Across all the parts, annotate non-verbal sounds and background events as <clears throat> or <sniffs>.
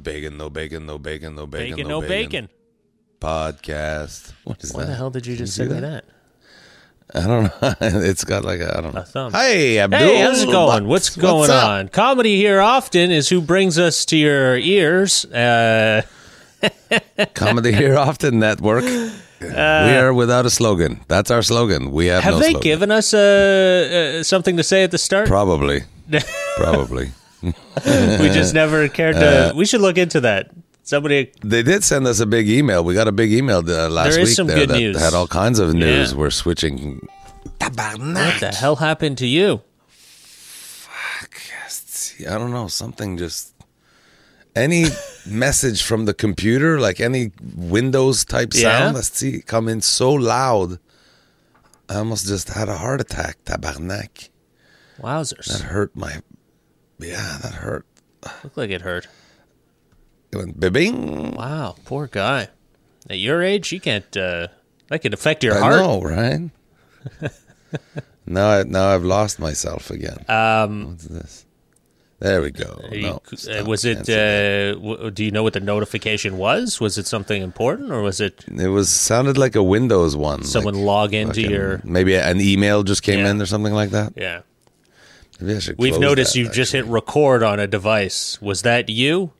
Bacon, no bacon, no bacon, no bacon, Bacon, no bacon. Podcast. What is Why that? the hell did you just send me that? I don't know. <laughs> it's got like a, I don't know. A thumb. Hey, Abdul. Hey, how's it going? What's going up? on? Comedy here often is who brings us to your ears. Uh, <laughs> Comedy here often network. we are without a slogan. That's our slogan. We have, have no they slogan. given us uh, uh, something to say at the start? Probably. <laughs> Probably. We just never cared Uh, to. we should look into that. Somebody, They did send us a big email. We got a big email uh, last There is week some there good that news. had all kinds of news. Yeah. We're switching. what the hell happened to you? Fuck. I don't know. Something just any <laughs> message from the computer, like any Windows type Yeah. sound, let's see, come in so loud. I almost just had a heart attack. Tabarnak. Wowzers. That hurt my. Yeah, that hurt. Looked like it hurt. It went bing. Wow, poor guy. At your age, you can't. Uh, that could affect your heart. I heart. know, right? <laughs> now, I, now I've lost myself again. Um, What's this? There we go. No, uh, was it? Uh, w- do you know what the notification was? Was it something important, or was it It was sounded like a Windows one. someone like log into fucking- your? maybe an email just came Yeah. in or something like that. Yeah, Maybe we've noticed you've just hit record on a device. Was that you?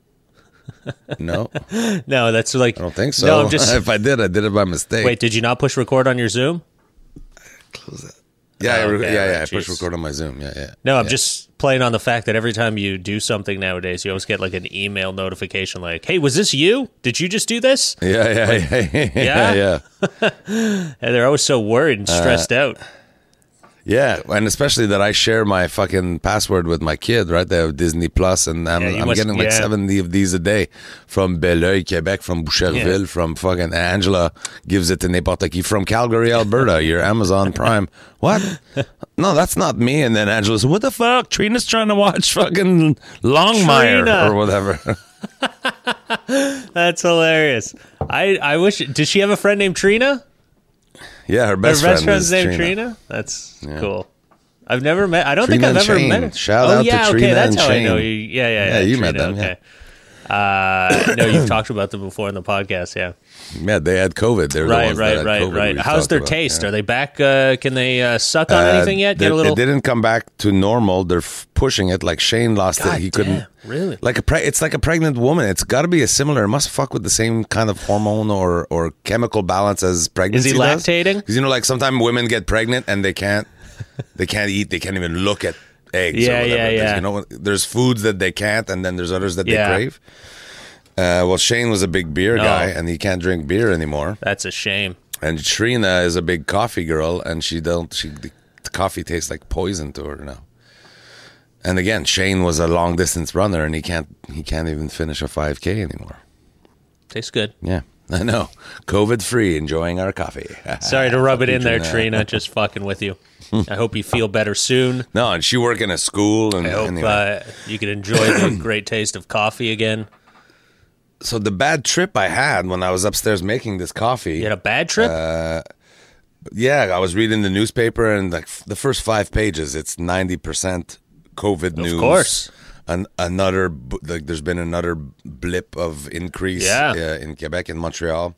No, <laughs> No, that's like. I don't think so. No, I'm just. <laughs> if I did, I did it by mistake. wait, did you not push record on your Zoom? close it. Yeah, I Oh, re- okay, yeah, right, yeah. I push record on my Zoom. Yeah, yeah. No, I'm Yeah. just playing on the fact that every time you do something nowadays, you always get like an email notification like, "Hey, was this you? Did you just do this?" Yeah, yeah, <laughs> yeah, yeah, Yeah? yeah. And they're always so worried and Uh, stressed out. Yeah, and especially that I share my fucking password with my kid, right? They have Disney Plus, and I'm, Yeah, I'm must- getting like yeah. 70 of these a day from Beloeil, Quebec, from Boucherville, Yeah. from fucking Angela gives it to n'importe qui, from Calgary, Alberta, your Amazon Prime. What? No, that's not me. And then Angela says, What the fuck? Trina's trying to watch fucking Longmire Trina. or whatever. <laughs> <laughs> That's hilarious. I I wish. Did she have a friend named Trina? Yeah, her Her best, best friend friend's is named Trina. Trina. That's cool. I've never met. I don't Trina think I've ever Shane. met. her. Shout oh, out to yeah, okay, Trina that's and how I know you. Yeah, yeah, Yeah, yeah. you met Trina, them, yeah. Uh, no, you've <coughs> talked about them before in the podcast. Yeah. Yeah, they had COVID. They were the Right, right, right, COVID right. How's their about. taste? Yeah. Are they back? Uh, can they uh, suck on anything yet? they- Get a little. It didn't come back to normal. They're f- pushing it like Shane lost God it. He couldn't. really? Like a pre- it's like a pregnant woman. It's got to be a similar. It must fuck with the same kind of hormone or or chemical balance as pregnancy. Is he lactating? Because you know, like sometimes women get pregnant and they can't they can't eat. They can't even look at eggs. Yeah, or whatever. yeah, yeah. You know, there's foods that they can't, and then there's others that Yeah. they crave. Uh, well, Shane was a big beer No. guy, and he can't drink beer anymore. That's a shame. And Trina is a big coffee girl, and she don't. She the coffee tastes like poison to her now. And again, Shane was a long distance runner, and he can't. He can't even finish a five k anymore. Tastes good. Yeah, <laughs> I know. COVID free, enjoying our coffee. <laughs> Sorry to rub it in there, Trina. Trina. Just fucking with you. I hope you feel better soon. <laughs> No, and she work in a school, and I hope anyway. uh, you can enjoy the <clears throat> great taste of coffee again. so the bad trip I had when I was upstairs making this coffee. You had a bad trip? Uh, Yeah, I was reading the newspaper, and like the first five pages, it's ninety percent COVID news. Of course. An, another like, there's been another blip of increase. Yeah. uh, in Quebec and Montreal.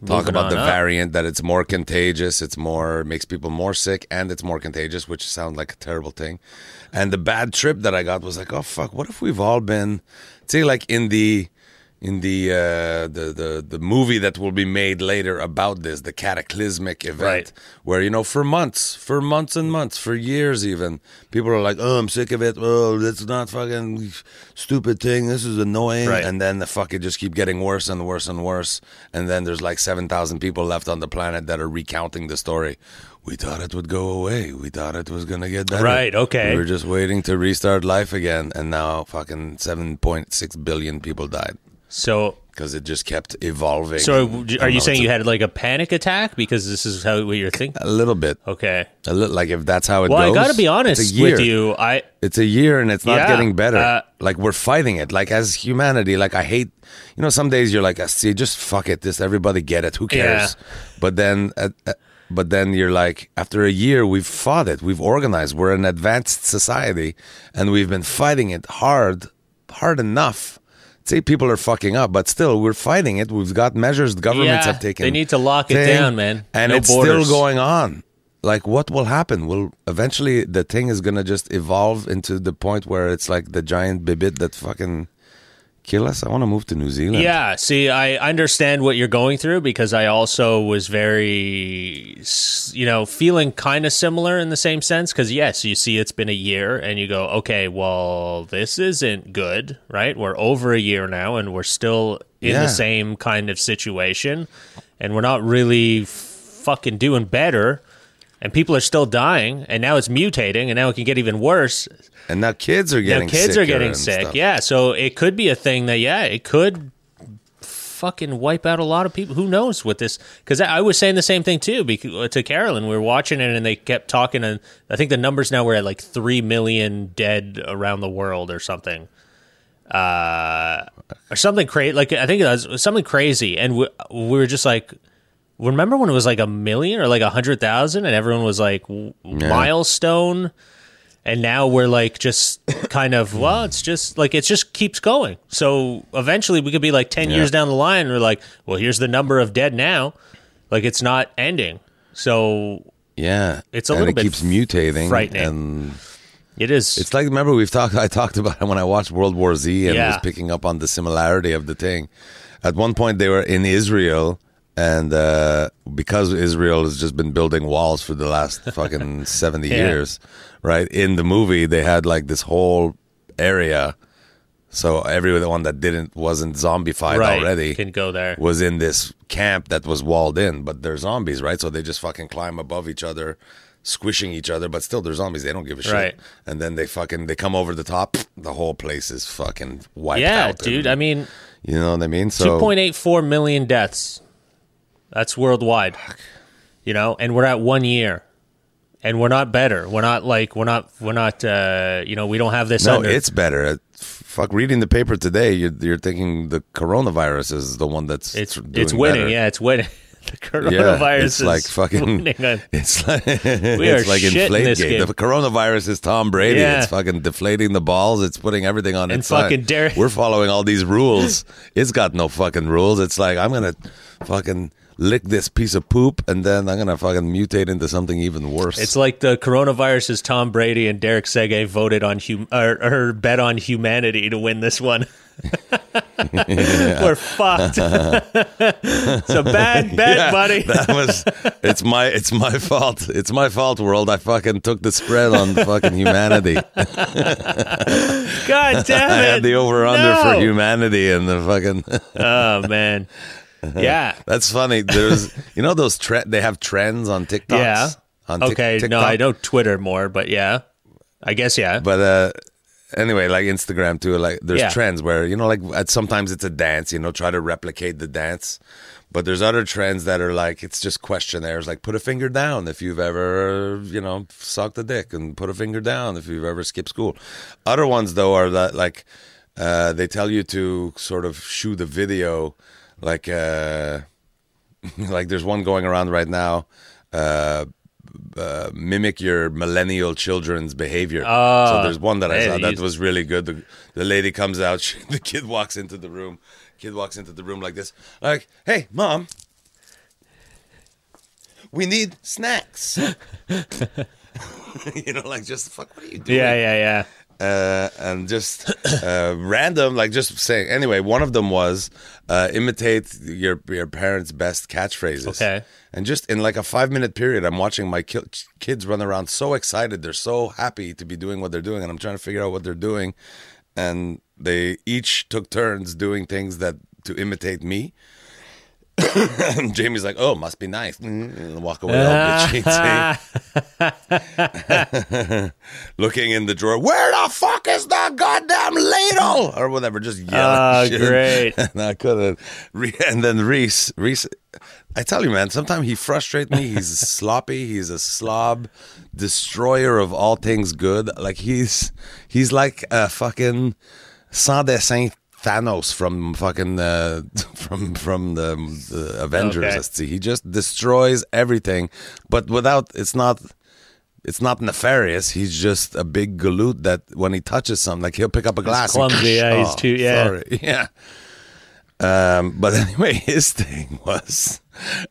Talk Moving about the up. variant that it's more contagious, it's more makes people more sick, and it's more contagious, which sounds like a terrible thing. And the bad trip that I got was like, oh fuck, what if we've all been, say, like in the in the uh, the the the movie that will be made later about this, the cataclysmic event, Right. where you know for months, for months and months, for years even, people are like, "Oh, I'm sick of it. Oh, that's not fucking stupid thing. This is annoying." Right. And then the fuck it just keep getting worse and worse and worse, and then there's like seven thousand people left on the planet that are recounting the story. We thought it would go away. We thought it was gonna get better. Right, okay. We were just waiting to restart life again, and now fucking seven point six billion people died so, because it just kept evolving. so are you saying you had like a panic attack because this is how what you're thinking? a little bit? Okay. A little, like if that's how it Well, goes. I got to be honest with you. I It's a year and it's not Yeah, getting better. uh, like we're fighting it. Like as humanity, like I hate. You know, some days you're like, "I see, just fuck it. Just everybody get it. Who cares? But then, uh, uh, but then you're like, after a year, we've fought it. We've organized. We're an advanced society, and we've been fighting it hard, hard enough say people are fucking up, but still we're fighting it. We've got measures the governments Yeah, have taken. they need to lock it thing, down, man. And No it's borders. still going on. Like what will happen? Will eventually the thing is gonna just evolve into the point where it's like the giant bibit that fucking kill us? I want to move to New Zealand. Yeah, see, I understand what you're going through because I also was very, you know, feeling kind of similar in the same sense. Because, yes, you see, it's been a year and you go, okay, well, this isn't good, right? We're over a year now and we're still in Yeah. the same kind of situation and we're not really fucking doing better. And people are still dying, and now it's mutating, and now it can get even worse. And now kids are getting Now kids are getting sick. stuff. Yeah, so it could be a thing that yeah, it could fucking wipe out a lot of people. Who knows what this? Because I, I was saying the same thing too because, to Carolyn. We were watching it and they kept talking, and I think the numbers now were at like three million dead around the world or something. Uh, or something crazy. Like I think it was something crazy, and we, we were just like, remember when it was like a million or like a hundred thousand, and everyone was like w- milestone, and now we're like just <coughs> kind of well, it's just like it just keeps going. So eventually, we could be like ten Yeah. years down the line, and we're like, well, here's the number of dead now, like it's not ending. So Yeah, It's a and little it bit keeps mutating, frightening. and it is. it's like remember we've talked. I talked about it when I watched World War Z and Yeah. was picking up on the similarity of the thing. At one point, they were in Israel, and uh, because Israel has just been building walls for the last <laughs> fucking seventy Yeah. years, right? In the movie, they had like this whole area. So everyone that didn't wasn't zombified right, already can go there. was in this camp that was walled in, but they're zombies, right? So they just fucking climb above each other, squishing each other, but still they're zombies. They don't give a shit. Right. And then they fucking they come over the top. <sniffs> The whole place is fucking wiped Yeah, out. dude. and- I mean, you know what I mean? So two point eight four million deaths. That's worldwide. You know, and we're at one year, and we're not better. We're not like we're not we're not. uh You know, we don't have this. no, under- it's better. Uh, Fuck, reading the paper today, you're, you're thinking the coronavirus is the one that's it's it's winning. better. Yeah, it's winning. <laughs> the <laughs> Yeah, coronavirus it's is like fucking. <laughs> It's like are it's like shit in this game. The coronavirus is Tom Brady. Yeah. It's fucking deflating the balls. It's putting everything on And its fucking Derek- We're following all these rules. it's got no fucking rules. It's like I'm gonna fucking lick this piece of poop and then I'm gonna fucking mutate into something even worse. It's like the coronavirus is Tom Brady and Derek Sege voted on hum- or, or bet on humanity to win this one. <laughs> We're fucked. <laughs> it's a bad <laughs> bet, Yeah, buddy. That was it's my it's my fault. It's my fault, world. I fucking took the spread on fucking humanity. God damn it! I had the over under No. for humanity and the fucking Oh man, <laughs> yeah, That's funny. There's, <laughs> you know, those tre- they have trends on TikTok. yeah. On okay, TikTok. no, I know Twitter more, but yeah, I guess yeah. But uh, anyway, like Instagram too. Like there's Yeah. trends where you know, like at, sometimes it's a dance. You know, try to replicate the dance. But there's other trends that are like it's just questionnaires. Like put a finger down if you've ever, you know, sucked a dick, and put a finger down if you've ever skipped school. Other ones though are that like uh, they tell you to sort of shoot a video, like uh, <laughs> like there's one going around right now. Uh, uh, mimic your millennial children's behavior. so there's one that I saw that was really good. The, the lady comes out, <laughs> she, the kid walks into the room. Kid walks into the room like this, like, "Hey, mom, we need snacks." <laughs> you know, like just fuck. What are you doing? Yeah, yeah, yeah. Uh, and just uh, random, like just saying. Anyway, one of them was uh, imitate your your parents' best catchphrases. Okay. And just in like a five minute period, I'm watching my ki- kids run around so excited. They're so happy to be doing what they're doing, and I'm trying to figure out what they're doing. And they each took turns doing things that to imitate me. And <laughs> Jamie's like, "Oh, must be nice," and walk away all bitchy. <laughs> looking in the drawer. Where the fuck is the goddamn ladle or whatever? Just ah, yelling. Oh, shit. great. <laughs> and I couldn't. And then Reese, Reese, I tell you, man. Sometimes he frustrates me. He's sloppy. He's a slob, destroyer of all things good. Like he's he's like a fucking sans dessin Thanos from fucking uh, <laughs> from from the, the Avengers. Okay. Let's see. He just destroys everything, but without. It's not it's not nefarious. He's just a big galoot that when he touches something, like he'll pick up a glass. and- clumsy, yeah, he's <laughs> too- yeah. sorry. <laughs> yeah. Um, but <laughs> anyway, his thing was,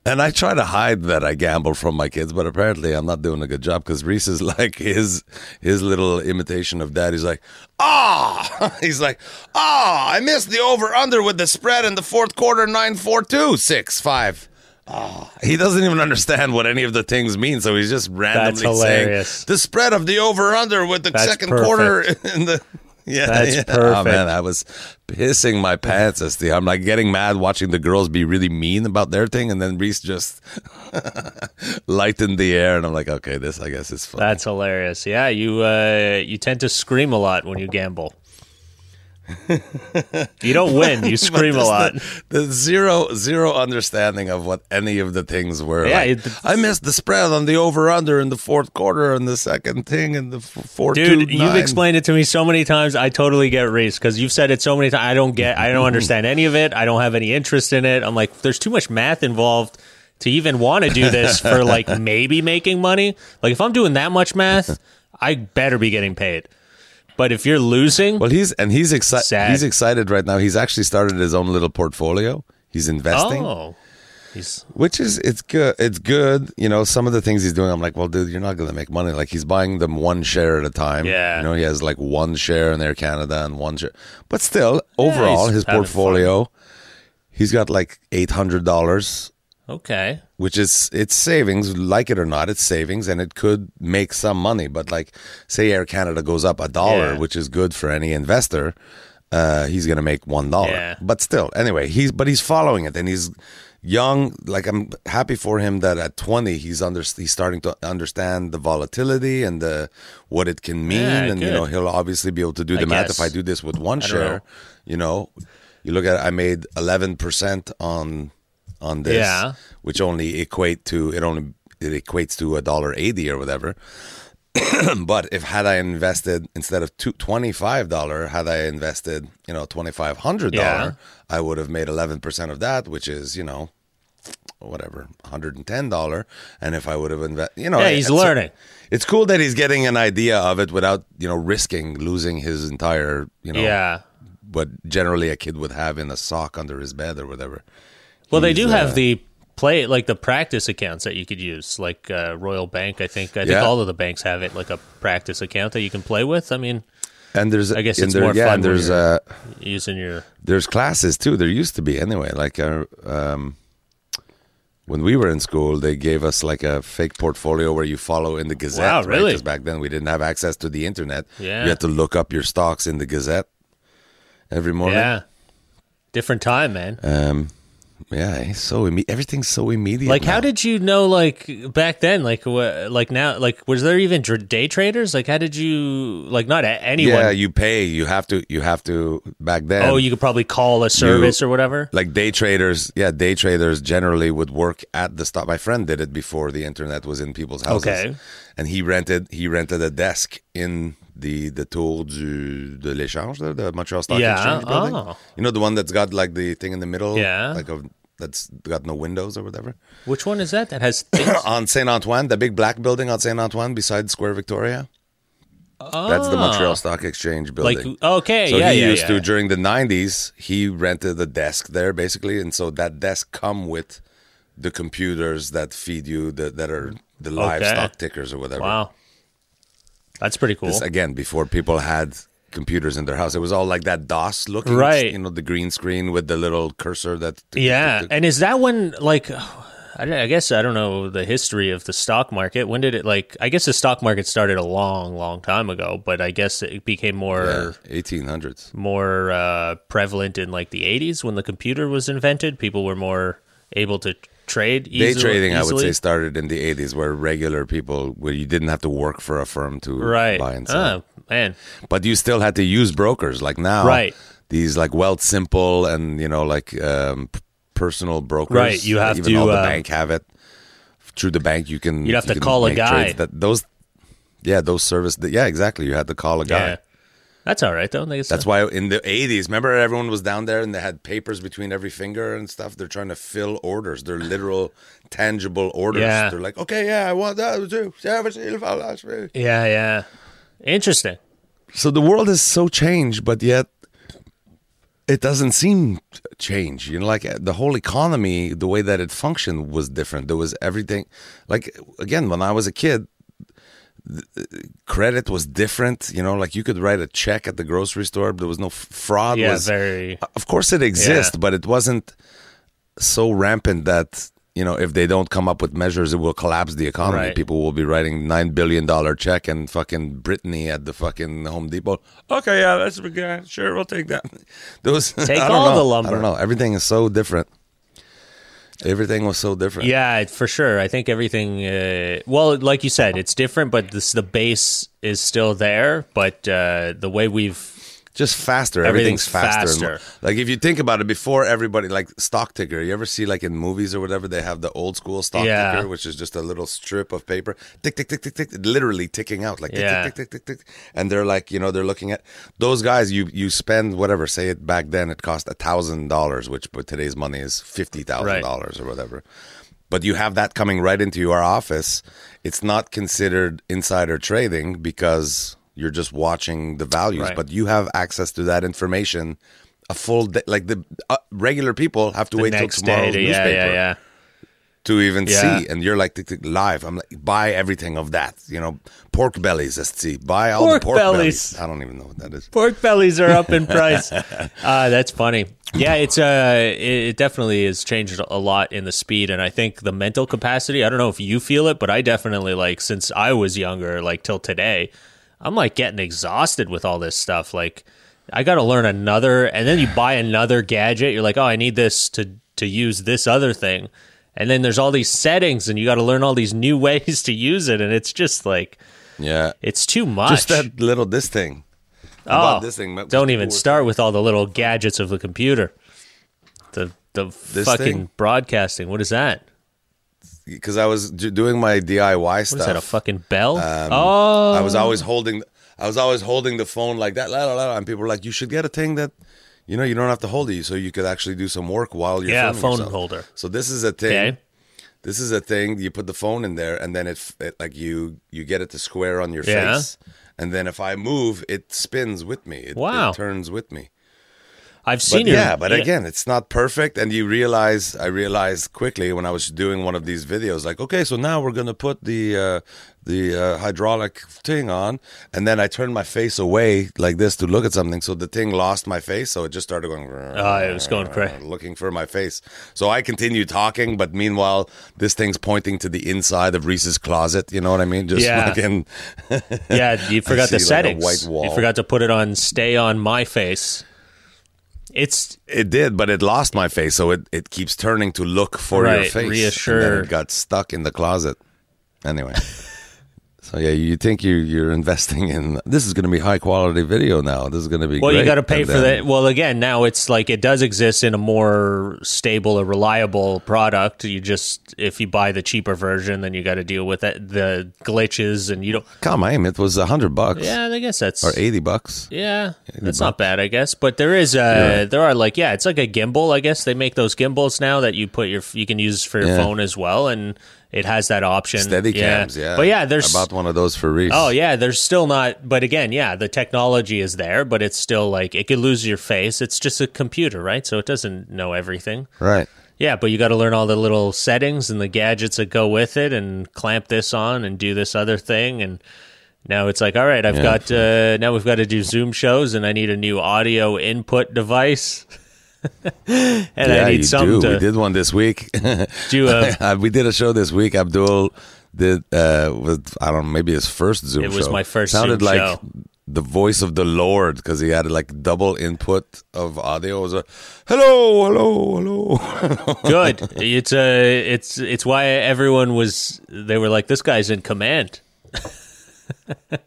and I try to hide that I gamble from my kids, but apparently I'm not doing a good job because Reese is <laughs> like his his little imitation of dad. He's like, ah, <laughs> he's like, ah, I missed the over under with the spread in the fourth quarter, nine four two six five. Ah, he doesn't even understand what any of the things mean, so he's just randomly saying hilarious. the spread of the over under with the That's second quarter in the. Yeah, That's yeah. Oh man, I was pissing my pants as the I'm like getting mad watching the girls be really mean about their thing, and then Reese just <laughs> lightened the air, and I'm like, okay, this I guess is fun. That's hilarious. Yeah, you uh, you tend to scream a lot when you gamble. <laughs> you don't win, you <laughs> scream a lot. The, the zero zero understanding of what any of the things were. Yeah, like, it- I missed the spread on the over under in the fourth quarter and the second thing and the f- four Dude, two, you've explained it to me so many times. I totally get Reese because you've said it so many times. I don't get. I don't understand any of it. I don't have any interest in it. I'm like, there's too much math involved to even want to do this for like <laughs> maybe making money. Like if I'm doing that much math, I better be getting paid. But if you're losing, Well, he's and he's excited. He's excited right now. He's actually started his own little portfolio. He's investing. oh, he's Which is it's good. It's good. You know, some of the things he's doing, I'm like, well, dude, you're not going to make money. Like he's buying them one share at a time. Yeah. You know, he has like one share in Air Canada and one share, but still, overall, he's his portfolio, he's got like eight hundred dollars, okay. which is it's savings. Like it or not, it's savings, and it could make some money. But like, say Air Canada goes up a dollar, Yeah. which is good for any investor. Uh, he's gonna make one dollar, Yeah. but still, anyway, he's but he's following it, and he's young. Like I'm happy for him that at 20 he's under he's starting to understand the volatility and the what it can mean, Yeah, and you know he'll obviously be able to do the I math guess. if I do this with one don't share. know. You know, you look at I made 11 percent on on this, Yeah. which only equate to it only it equates to a dollar eighty or whatever. <clears throat> but if had I invested instead of two, $25, had I invested, you know, $2,500, Yeah. I would have made 11% of that, which is, you know, whatever, $110. And if I would have invested, you know, Yeah, he's learning. It's cool that he's getting an idea of it without, you know, risking losing his entire, you know, Yeah. what generally a kid would have in a sock under his bed or whatever. Well, they do uh, have the play like the practice accounts that you could use, like uh, Royal Bank. I think I think Yeah. all of the banks have it, like a practice account that you can play with. I mean, And there's, I guess it's there, more yeah, fun there's, uh, using your there's classes too. There used to be anyway. Like uh, um, when we were in school, they gave us like a fake portfolio where you follow in the Gazette. Wow, really? Because back then we didn't have access to the internet. Yeah. you had to look up your stocks in the Gazette every morning. yeah, different time, man. Um, yeah, so imme- everything's so immediate. Like, how did you know? Like back then, like wha- like now, like was there even day traders? Like, how did you like not anyone? Yeah, you pay. You have to. You have to. Back then, oh, you could probably call a service or whatever. like day traders yeah day traders generally would work at the stock my friend did it before the internet was in people's houses Okay. and he rented he rented a desk in the the tour du de l'échange the, the montreal stock Yeah, exchange uh-huh. building oh. you know the one that's got like the thing in the middle Yeah. like a that's got no windows or whatever Which one is that? That has <coughs> on saint antoine the big black building on saint antoine beside square victoria that's the montreal ah. stock exchange like building okay, so yeah, he yeah, used yeah. to during the '90s. He rented a desk there, basically, and so that desk come with the computers that feed you the, that are the live Okay. stock tickers or whatever. Wow, that's pretty cool. This, again, before people had computers in their house, it was all like that DOS looking, Right. You know, the green screen with the little cursor that. Yeah, and is that when like I, guess I don't know the history of the stock market. When did it like? I guess the stock market started a long, long time ago, but I guess it became more eighteen hundreds. more uh, prevalent in like the '80s when the computer was invented. People were more able to trade. Day easily, trading, I would say, started in the '80s, where regular people, where you didn't have to work for a firm to right? buy and sell. Oh man, but you still had to use brokers like now Right. these like Wealthsimple and you know like um, personal brokers Right, you have even to, all the uh, bank have it through the bank you can You'd have you to call a guy. that those yeah those service yeah exactly you had to call a guy yeah. That's all right though. I guess That's why in the 80s, remember everyone was down there and they had papers between every finger and stuff? They're trying to fill orders. They're literal, tangible orders. Yeah. They're like, okay, yeah, I want that too. Yeah, yeah. Interesting. So the world is so changed, but yet it doesn't seem change. You know, like uh, the whole economy, the way that it functioned was different. There was everything. Like, again, when I was a kid, credit was different. You know, like you could write a check at the grocery store. There was no f- fraud. Yeah, was, very. Of course, it exists, Yeah. but it wasn't so rampant that you know if they don't come up with measures, it will collapse the economy. Right. People will be writing nine billion dollar check and fucking Brittany at the fucking Home Depot. Okay, yeah, that's yeah, sure, we'll take that. <laughs> Those Take all know. the lumber. I don't know. Everything is so different. Everything was so different. Yeah, for sure. I think everything. Uh, well, like you said, it's different, but this, the base is still there. But uh, the way we've just faster. Everything's Everything's, faster. and more- faster. Like if you think about it, before everybody like stock ticker. You ever see like in movies or whatever they have the old school stock Yeah. ticker, which is just a little strip of paper, tick tick tick tick tick, literally ticking out like tick, Yeah. tick tick tick tick tick. And they're like, you know, they're looking at those guys. You you spend whatever. Say it back then, it cost a thousand dollars, which but today's money is fifty thousand dollars or whatever. But you have that coming right into your office. It's not considered insider trading because you're just watching the values, Right. but you have access to that information a full day. Like the uh, regular people have to the wait till tomorrow's. To, yeah, newspaper yeah, yeah. to even Yeah. see, and you're like live. I'm like buy everything of that. You know, pork bellies. Let's see, buy all Pork the pork bellies. bellies. I don't even know what that is. Pork bellies are up in price. uh, <laughs> that's funny. Yeah, it's uh, it definitely has changed a lot in the speed, and I think the mental capacity. I don't know if you feel it, but I definitely like since I was younger, like till today, I'm like getting exhausted with all this stuff. Like, I got to learn another, and then you buy another gadget. You're like, oh, I need this to to use this other thing, and then there's all these settings, and you got to learn all these new <laughs> ways to use it, and it's just like Yeah, it's too much. just that little this thing. Oh, this thing. don't even start with all the little gadgets of the computer. The the This fucking thing? broadcasting. What is that? Because I was d- doing my DIY stuff. is that? A fucking bell? Um, oh, I was always holding, I was always holding the phone like that, la, la, la, and people were like, "You should get a thing that, you know, you don't have to hold it, so you could actually do some work while you're Yeah, phone yourself." holder. So this is a thing. Okay. This is a thing. You put the phone in there, and then it, it like you you get it to square on your Yeah. face, and then if I move, it spins with me. It, Wow. it turns with me. I've seen But yeah, but again, it's not perfect, and you realize I realized quickly when I was doing one of these videos, like, okay, so now we're gonna put the uh, the uh, hydraulic thing on, and then I turned my face away like this to look at something, so the thing lost my face, so it just started going. Oh, it was going crazy. looking for my face. So I continued talking, but meanwhile, this thing's pointing to the inside of Reese's closet. You know what I mean? Just Yeah. fucking. yeah, you <laughs> forgot the like, settings. white wall. You forgot to put it on stay on my face. It's It did, but it lost my face, so it, it keeps turning to look for your Right, face. and reassure. then it got stuck in the closet. Anyway. <laughs> so yeah, you think you you're investing in this is going to be high quality video now. This is going to be well, you got to pay And for that. Well, again, now it's like it does exist in a more stable or reliable product. You just if you buy the cheaper version, then you got to deal with it, the glitches, and you don't. Come on, it was a hundred bucks Yeah, I guess that's or eighty bucks. Yeah, that's not bad, I guess. But there is, uh, there are like, yeah, it's like a gimbal. I guess they make those gimbals now that you put your, you can use for your Yeah. phone as well, and it has that option. Steady yeah. cams, yeah. But yeah, there's. I bought one of those for Reese. Oh yeah, there's still not. But again, yeah, the technology is there, but it's still like it could lose your face. It's just a computer, right? So it doesn't know everything. right. Yeah, but you got to learn all the little settings and the gadgets that go with it, and clamp this on and do this other thing, and now it's like, all right, I've Yeah. got uh, now we've got to do Zoom shows, and I need a new audio input device, <laughs> and yeah, I need you something do. to We did one this week. <laughs> do a. Uh, <laughs> we did a show this week. Abdul did uh with I don't know maybe his first Zoom. It was show. my first Sounded Zoom like show. the voice of the Lord because he had like double input of audio. It was a hello, hello, hello. <laughs> Good. It's uh, it's it's why everyone was. They were like, this guy's in command.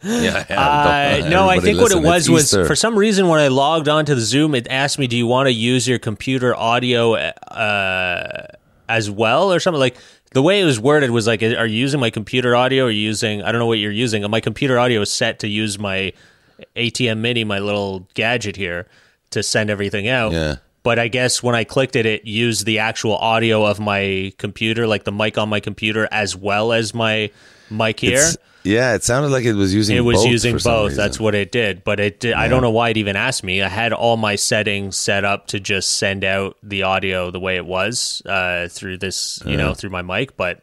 Yeah, Uh, no, I think what it was was Easter. for some reason when I logged onto the Zoom, it asked me, "Do you want to use your computer audio uh, as well, or something?" Like the way it was worded was like, "Are you using my computer audio? Or are you using? I don't know what you're using. My computer audio is set to use my ATEM Mini, my little gadget here, to send everything out. Yeah. But I guess when I clicked it, it used the actual audio of my computer, like the mic on my computer, as well as my mic here. It's- yeah, it sounded like it was using. It was using both. That's what it did. But it did, I don't know why it even asked me. I had all my settings set up to just send out the audio the way it was uh, through this, you know, through my mic. But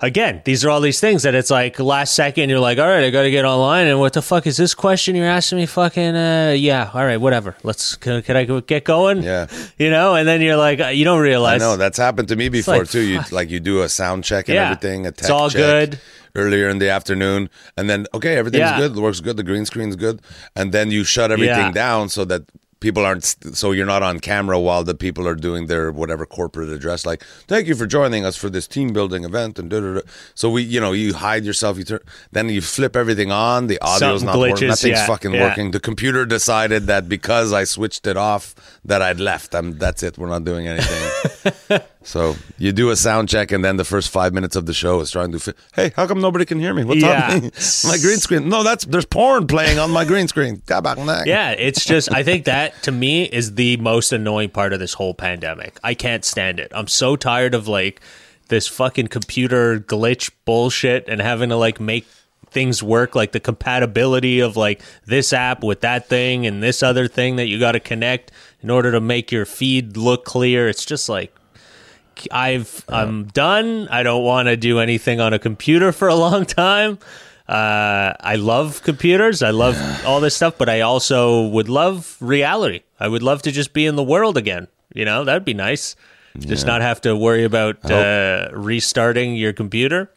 again, these are all these things that it's like last second you're like, all right, I got to get online. And what the fuck is this question you're asking me? Fucking uh, yeah, all right, whatever. Let's can, can I get going? Yeah. <laughs> you know. And then you're like, uh, you don't realize. I know that's happened to me before like, too. You like you do a sound check and Yeah. everything, a It's all check good. Earlier in the afternoon, and then okay, everything's Yeah. good, works good, the green screen's good, and then you shut everything Yeah. down so that people aren't so you're not on camera while the people are doing their whatever corporate address like thank you for joining us for this team building event and da, da, da. so we you know you hide yourself you turn then you flip everything on the audio's Something not working nothing's yeah, fucking yeah. working the computer decided that because I switched it off that I'd left I'm that's it we're not doing anything <laughs> So you do a sound check, and then the first five minutes of the show is trying to. Fi- hey, how come nobody can hear me? What's Yeah. happening? <laughs> my green screen. No, that's there's porn playing on my green screen. <laughs> Yeah, it's just I think that to me is the most annoying part of this whole pandemic. I can't stand it. I'm so tired of like this fucking computer glitch bullshit and having to like make things work like the compatibility of like this app with that thing and this other thing that you got to connect in order to make your feed look clear. It's just like I've I'm done. I don't want to do anything on a computer for a long time. Uh, I love computers. I love all this stuff, but I also would love reality. I would love to just be in the world again. You know, that'd be nice. Just not have to worry about uh, restarting your computer.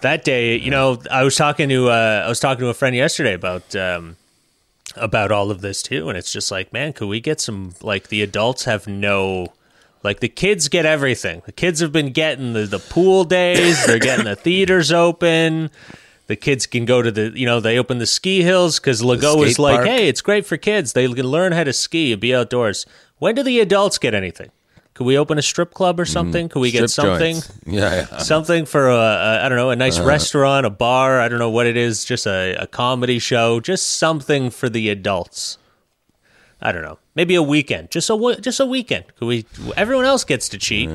That day, you know, I was talking to uh, I was talking to a friend yesterday about um, about all of this too, and it's just like, man, could we get some like the adults have no like the kids get everything. The kids have been getting the, the pool days, they're getting the theaters open. The kids can go to the, you know, they open the ski hills because Lego is like, park. hey, it's great for kids. They can learn how to ski and be outdoors. When do the adults get anything? Could we open a strip club or mm, something? Could we get something? joints. <laughs> Yeah, yeah. something for a, a I don't know a nice uh, restaurant, a bar. I don't know what it is. Just a, a comedy show. Just something for the adults. I don't know. Maybe a weekend. Just a just a weekend. Could we? Everyone else gets to cheat.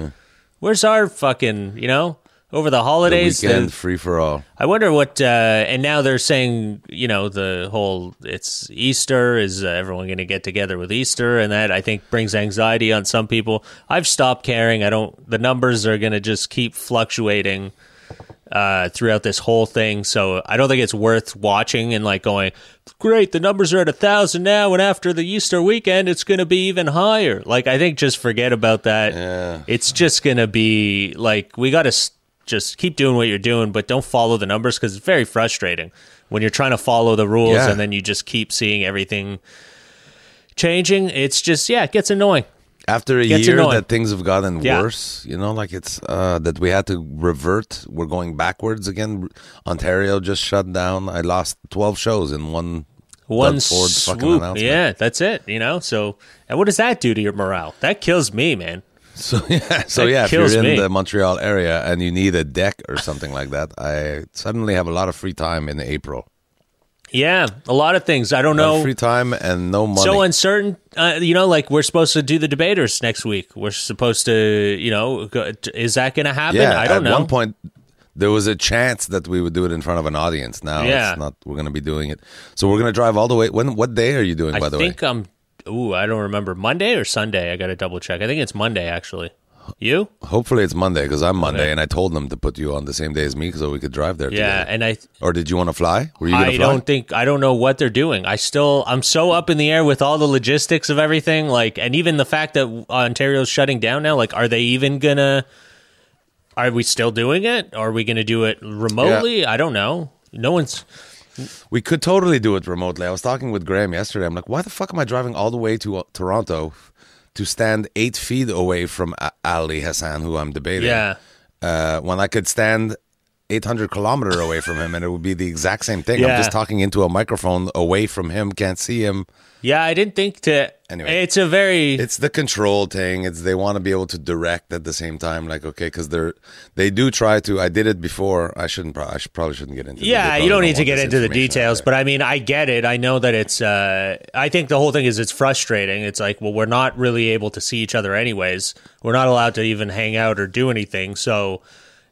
Where's our fucking you know over the The holidays? weekend the- free for all. I wonder what. Uh, and now they're saying, you know, the whole it's Easter. Is uh, everyone going to get together with Easter? And that I think brings anxiety on some people. I've stopped caring. I don't. The numbers are going to just keep fluctuating uh, throughout this whole thing. So I don't think it's worth watching and like going, great, the numbers are at a thousand now, and after the Easter weekend, it's going to be even higher. Like I think just forget about that. Yeah. It's just going to be like we got to s- just keep doing what you're doing, but don't follow the numbers because it's very frustrating when you're trying to follow the rules Yeah. and then you just keep seeing everything changing. It's just yeah, it gets annoying. After a Gets year annoying. that things have gotten Yeah. worse, you know, like it's uh, that we had to revert. We're going backwards again. Ontario just shut down. I lost twelve shows in one. one swoop. announcement. Yeah, that's it. You know, so and what does that do to your morale? That kills me, man. <laughs> So yeah, so That yeah, if you're in me. the Montreal area and you need a deck or something like that, I suddenly have a lot of free time in April. Yeah, a lot of things. I don't know. free time and no money. So uncertain. Uh, you know, like we're supposed to do the debaters next week. We're supposed to, you know, go, is that going to happen? yeah, I don't at know. one point there was a chance that we would do it in front of an audience. Now Yeah. it's not. We're going to be doing it. So we're going to drive all the way. When? What day are you doing? I by the way, I think I'm. Ooh, I don't remember. Monday or Sunday? I got to double check. I think it's Monday actually. You? hopefully it's Monday because I'm Monday, Okay. and I told them to put you on the same day as me so we could drive there. Yeah, and I Or did you want to fly? Were you I fly? don't think I don't know what they're doing. I still I'm so up in the air with all the logistics of everything like and even the fact that Ontario's shutting down now like are they even to are we still doing it? Are we going to do it remotely? I don't know. No one's We could totally do it remotely. I was talking with Graham yesterday. I'm like, why the fuck am I driving all the way to uh, Toronto to stand eight feet away from Ali Hassan, who I'm debating? Yeah. Uh, when I could stand 800 kilometer away from him, and it would be the exact same thing. I'm just talking into a microphone away from him, can't see him. Yeah, I didn't think to. Anyway. it's a very. It's the control thing. It's they want to be able to direct at the same time. Like okay, because they're they do try to. I did it before. I shouldn't. pro- I should, probably shouldn't get into. yeah, you don't need to get into the details, but I mean, I get it. I know that it's. Uh, I think the whole thing is it's frustrating. It's like, well, we're not really able to see each other anyways. We're not allowed to even hang out or do anything. So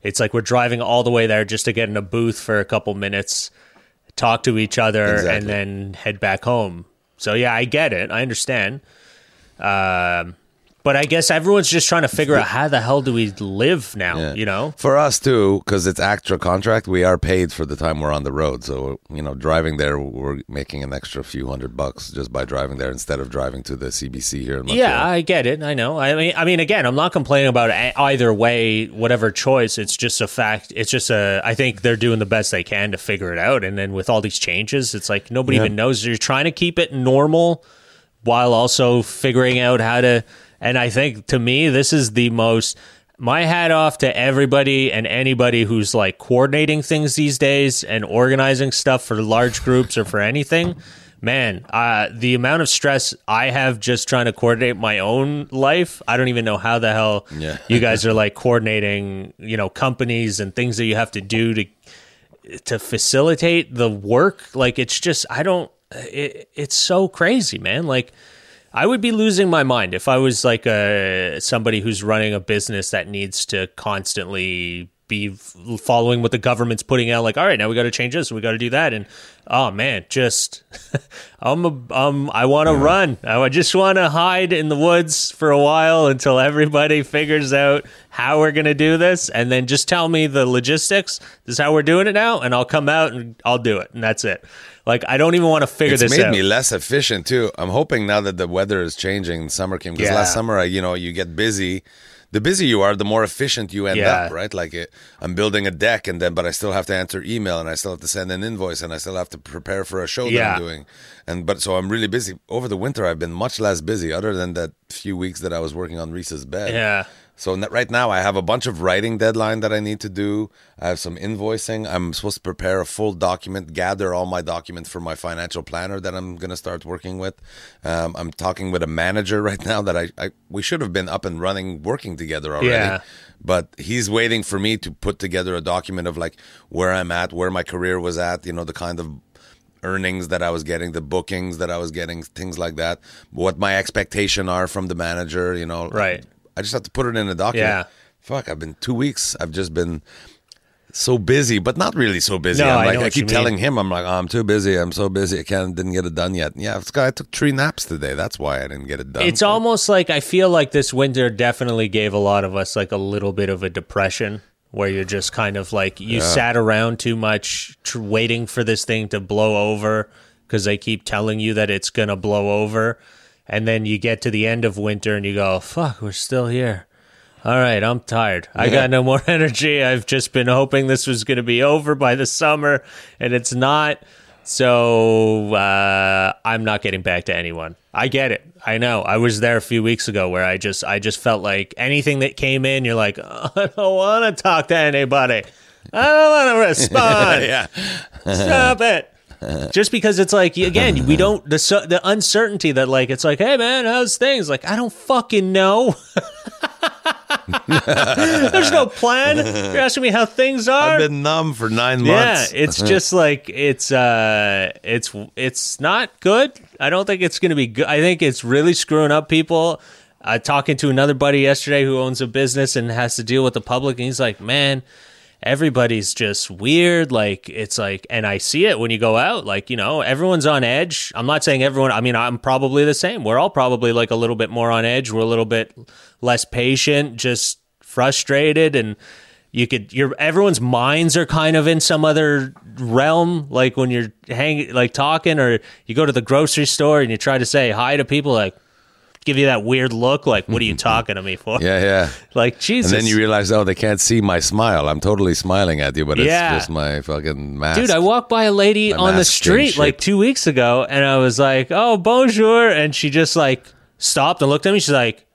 it's like we're driving all the way there just to get in a booth for a couple minutes, talk to each other, and then head back home. So yeah, I get it. I understand. Um, but I guess everyone's just trying to figure out how the hell do we live now? Yeah. You know? For us too, because it's extra contract, we are paid for the time we're on the road. So you know, driving there, we're making an extra few hundred bucks just by driving there instead of driving to the CBC here in Montreal. Yeah, I get it. I know. I mean, I mean, again, I'm not complaining about either way, whatever choice. It's just a fact. It's just a. I think they're doing the best they can to figure it out. And then with all these changes, it's like nobody Yeah. even knows. You're trying to keep it normal while also figuring out how to. And I think to me, this is the most. My hat off to everybody and anybody who's like coordinating things these days and organizing stuff for large groups or for anything. Man, uh, the amount of stress I have just trying to coordinate my own life, I don't even know how the hell Yeah. <laughs> you guys are like coordinating, you know, companies and things that you have to do to to facilitate the work. Like it's just I don't. It, it's so crazy, man. Like I would be losing my mind if I was like a somebody who's running a business that needs to constantly be following what the government's putting out. Like, all right, now we got to change this, we got to do that, and oh man, just <laughs> I'm a, um I want to run. I just want to hide in the woods for a while until everybody figures out how we're gonna do this, and then just tell me the logistics. This is how we're doing it now, and I'll come out and I'll do it, and that's it. Like I don't even want to figure It's this made out. Made me less efficient too. I'm hoping now that the weather is changing, summer came because Yeah. last summer, I, you know, you get busy. The busier you are, the more efficient you end Yeah. up, right? Like it, I'm building a deck, and then but I still have to answer email, and I still have to send an invoice, and I still have to prepare for a show that I'm doing, and but so I'm really busy. Over the winter, I've been much less busy, other than that few weeks that I was working on Reese's bed. yeah. So n- right now I have a bunch of writing deadline that I need to do. I have some invoicing. I'm supposed to prepare a full document, gather all my documents for my financial planner that I'm going to start working with. Um, I'm talking with a manager right now that I, I we should have been up and running, working together already. Yeah. But he's waiting for me to put together a document of like where I'm at, where my career was at, you know, the kind of earnings that I was getting, the bookings that I was getting, things like that. What my expectation are from the manager, you know. Right. I just have to put it in a document. Yeah. Fuck, I've been two weeks. I've just been so busy, but not really so busy. No, I'm I like, I, you keep telling him, I'm like, oh, I'm too busy. I'm so busy. I can't, didn't get it done yet. Yeah, I took three naps today. That's why I didn't get it done. It's almost like I feel like this winter definitely gave a lot of us like a little bit of a depression where you're just kind of like you sat around too much tr- waiting for this thing to blow over because they keep telling you that it's going to blow over. And then you get to the end of winter and you go, fuck, we're still here. All right, I'm tired. I got no more <laughs> energy. I've just been hoping this was going to be over by the summer, and it's not. So uh, I'm not getting back to anyone. I get it. I know. I was there a few weeks ago where I just I just felt like anything that came in, you're like, "Oh, <laughs> I don't want to talk to anybody. I don't want to <laughs> respond. yeah. Stop it. Just because it's like <laughs> again, we don't the the uncertainty that like it's like, hey man, how's things? Like I don't fucking know. <laughs> There's no plan. You're asking me how things are. I've been numb for nine months. yeah, it's <laughs> just like it's uh it's it's not good. I don't think it's going to be good. I think it's really screwing up people. Uh, talking to another buddy yesterday who owns a business and has to deal with the public, and he's like, "Man, everybody's just weird. Like it's like, and I see it when you go out. Like you know, everyone's on edge. I'm not saying everyone. I mean, I'm probably the same. We're all probably like a little bit more on edge. We're a little bit less patient, just frustrated, and you could. Your everyone's minds are kind of in some other realm. Like when you're hanging, like talking, or you go to the grocery store and you try to say hi to people, like. Give you that weird look, like, what are you <laughs> talking to me for? yeah, yeah. <laughs> Like, Jesus. And then you realize, oh, they can't see my smile. I'm totally smiling at you, but it's Yeah. just my fucking mask. Dude, I walked by a lady My on the street like two weeks ago, and I was like, "Oh, bonjour," and she just like stopped and looked at me. She's like,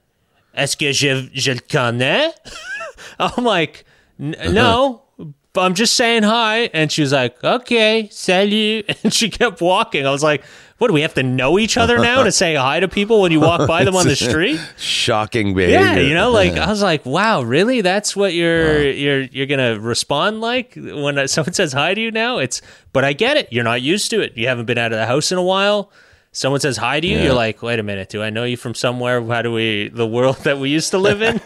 "Est-ce que je je le connais?" <laughs> I'm like, "N- uh-huh. "No, I'm just saying hi. And she was like, okay, salut. And she kept walking. I was like, what do we have to know each other now to say hi to people when you walk by them on the <laughs> street? Shocking behavior. Yeah, you know, like I was like, wow, really? That's what you're you're you're gonna respond like when <laughs> someone says hi to you now? It's, but I get it. You're not used to it. You haven't been out of the house in a while. Someone says hi to you, Yeah. you're like, wait a minute, do I know you from somewhere? How do we the world <laughs> that we used to live in?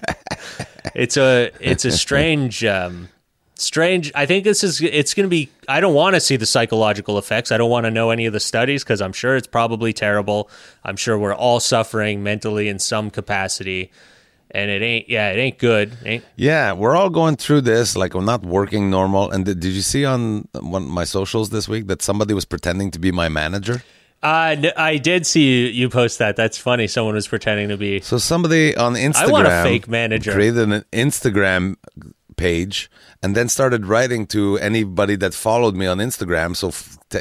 it's a it's a strange um strange i think this is it's going to be i don't want to see the psychological effects i don't want to know any of the studies because i'm sure it's probably terrible i'm sure we're all suffering mentally in some capacity and it ain't yeah it ain't good It ain't Yeah, we're all going through this. Like, I'm not working normal. And did, did you see on one my socials this week that somebody was pretending to be my manager? uh, n- i did see you, you post that that's funny someone was pretending to be So somebody on Instagram I want a fake manager. created an Instagram page and then started writing to anybody that followed me on Instagram. So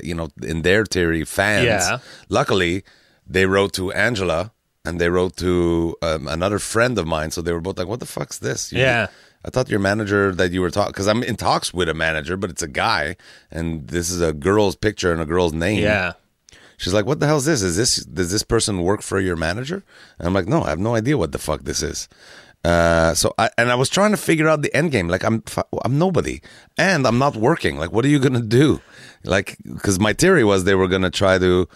you know, in their theory, fans. Yeah. Luckily, they wrote to Angela and they wrote to um, another friend of mine. So they were both like, "What the fuck's this?" You- Yeah. I thought your manager that you were talking because I'm in talks with a manager, but it's a guy, and this is a girl's picture and a girl's name. yeah She's like, "What the hell is this? Is this does this person work for your manager?" And I'm like, "No, I have no idea what the fuck this is." Uh, so I and I was trying to figure out the end game. Like I'm I'm nobody, and I'm not working. Like, what are you gonna do? Like, because my theory was they were gonna try to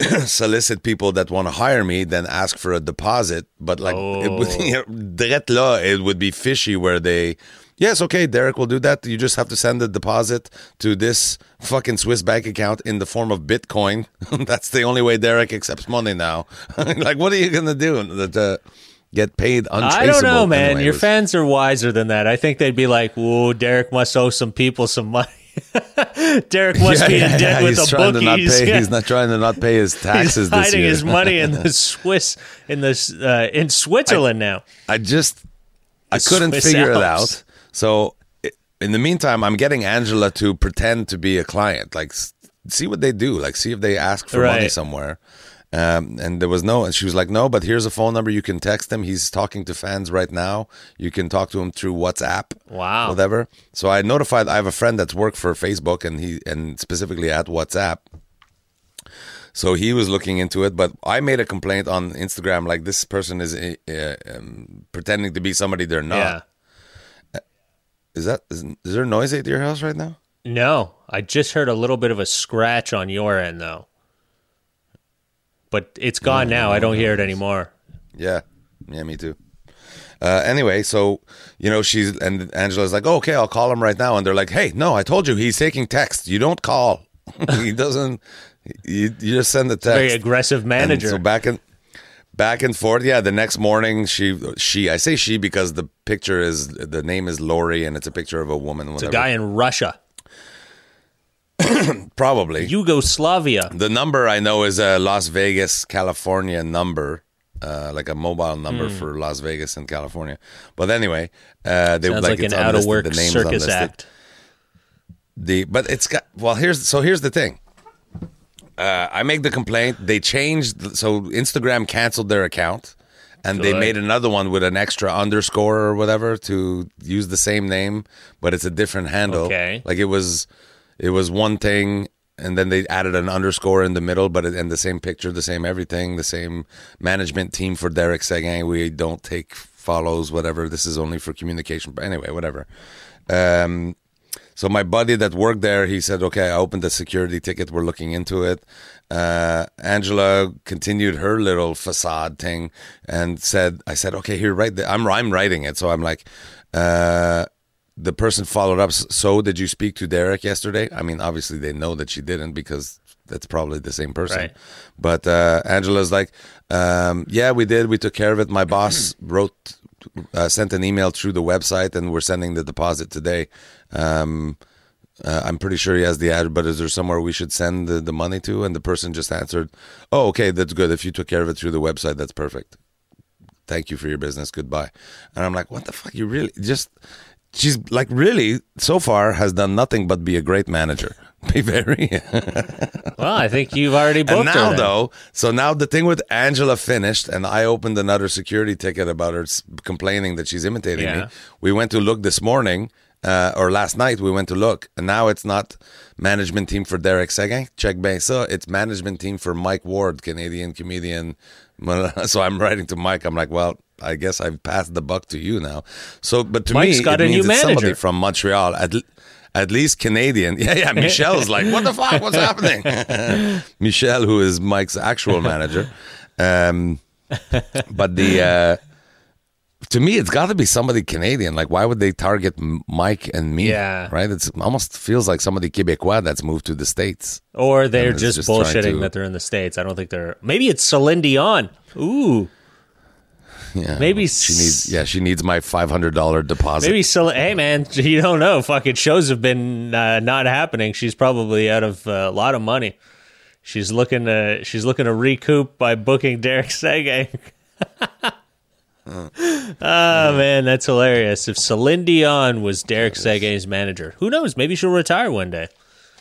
<clears throat> solicit people that want to hire me, then ask for a deposit. But like, it would, you <laughs> know, it would be fishy where they. Yes, okay, Derek will do that. You just have to send a deposit to this fucking Swiss bank account in the form of Bitcoin. <laughs> That's the only way Derek accepts money now. <laughs> like, what are you gonna do get paid untraceable? I don't know, man. Your fans are wiser than that. I think they'd be like, "Whoa, Derek must owe some people some money. <laughs> Derek <laughs> must be in debt with he's the trying to not bookies. pay. Yeah. He's <laughs> not trying to not pay his taxes He's this hiding year. his money in the Swiss, in the uh, in Switzerland now. I just I The couldn't Swiss figure it out. So in the meantime, I'm getting Angela to pretend to be a client. Like see what they do. Like see if they ask for money somewhere. Um, and there was no, and she was like, "No, but here's a phone number. You can text him. He's talking to fans right now. You can talk to him through WhatsApp, Wow. whatever." So I notified. I have a friend that's worked for Facebook, and he and specifically at WhatsApp. So he was looking into it, but I made a complaint on Instagram like this person is uh, um, pretending to be somebody they're not. Yeah. Is that is, is there noise at your house right now? No, I just heard a little bit of a scratch on your end though, but it's gone now. I don't hear it anymore. Yeah, yeah, me too. Uh, anyway, so you know she's and Angela's like, oh, okay, I'll call him right now, and they're like, hey, no, I told you he's taking text. You don't call. <laughs> he doesn't. You, you just send the text. Very aggressive And manager. so back and back and forth. Yeah, the next morning she she I say she because the picture is the name is Lori and it's a picture of a woman. it's Whatever. a guy in Russia, <coughs> Probably. Yugoslavia. The number I know is a Las Vegas, California number, uh, like a mobile number Hmm. for Las Vegas and California. But anyway, uh, they Sounds like, it's an out of work circus act. The but it's got well. Here's so here's the thing. Uh, I make the complaint. They changed so Instagram canceled their account, and they made another one with an extra underscore or whatever to use the same name, but it's a different handle. Okay. like it was, it was one thing, and then they added an underscore in the middle, but and the same picture, the same everything, the same management team for Derek Seguin. We don't take follows, whatever. This is only for communication. But anyway, whatever. Um, so my buddy that worked there, he said, "Okay, I opened a security ticket. We're looking into it." Uh, Angela continued her little facade thing and said, "I said, okay, here, write. The, I'm I'm writing it." So I'm like, uh, the person followed up. So, did you speak to Derek yesterday? I mean, obviously they know that she didn't because that's probably the same person. Right. But uh, Angela's like, um, yeah, we did. We took care of it. My boss <clears throat> wrote, uh, sent an email through the website, and we're sending the deposit today. Um, uh, I'm pretty sure he has the ad, but is there somewhere we should send the, the money to? And the person just answered, oh, okay, that's good. If you took care of it through the website, that's perfect. Thank you for your business. Goodbye. And I'm like, what the fuck? You really just, she's like, really, so far has done nothing but be a great manager. <laughs> Be very. Well, I think you've already booked And her. now, though, so now the thing with Angela finished, and I opened another security ticket about her complaining that she's imitating Yeah. me. We went to look this morning, uh, or last night we went to look, and now it's not management team for Derek Seguin, check bien ça. It's management team for Mike Ward, Canadian comedian. <laughs> So I'm writing to Mike. I'm like, well, I guess I've passed the buck to you now. So, but to Mike's me, got it a means new it's somebody from Montreal. At, at least Canadian. <laughs> Yeah, yeah. Michelle's like, what the fuck? What's happening? <laughs> Michelle, who is Mike's actual manager. Um, but the uh, to me, it's got to be somebody Canadian. Like, why would they target Mike and me? Yeah. right. It's almost feels like somebody Quebecois that's moved to the states. Or they're just, just bullshitting to- that they're in the states. I don't think they're. Maybe it's Celine Dion. Ooh, Yeah, Maybe she needs. Yeah, she needs my five hundred dollar deposit. maybe. Hey man, <laughs> you don't know. Fucking shows have been uh, not happening. She's probably out of uh, a lot of money. She's looking to. She's looking to recoup by booking Derek <laughs> Seguin. oh man, that's hilarious. If Celine Dion was Derek Seguin's manager, who knows? Maybe she'll retire one day.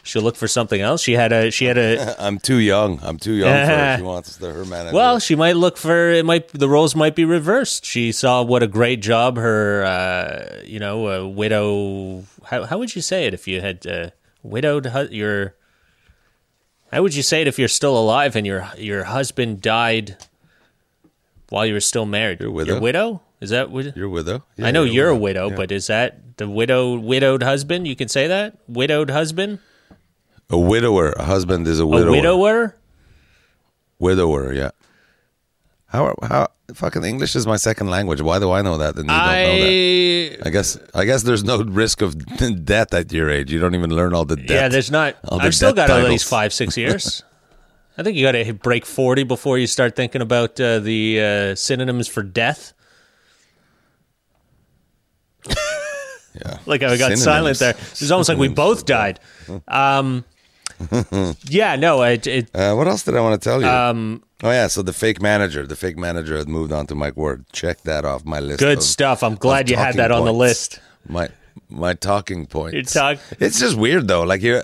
She'll look for something else. She had a. She had a. <laughs> I'm too young. I'm too young for her. She <laughs> wants the, her manager. Well, she might look for it. Might the roles might be reversed. She saw what a great job her, uh, you know, uh, widow. How how would you say it if you had uh, widowed hu- your? How would you say it if you're still alive and your your husband died while you were still married? Your widow? Your widow is that? Wid- you're widow. Yeah, I know you're a widow. widow, but is that the widow widowed husband? You can say that widowed husband, A widower. A husband is a a widower. widower. Widower, yeah. How how fucking English is my second language. Why do I know that and you don't know that? I I guess I guess there's no risk of <laughs> death at your age. You don't even learn all the death. Yeah, there's not. I've still got at least five, six <laughs> years. I think you got to break forty before you start thinking about uh, the uh, synonyms for death. <laughs> yeah. Like I got Synonyms. silent there. It was almost like we both died. Um, <laughs> yeah, no, it, it Uh, what else did I want to tell you? um, oh yeah, so the fake manager, the fake manager had moved on to Mike Ward. Check that off my list. good of- stuff. I'm glad you had that on the list. My my talking points. You talk- It's just weird though. Like you,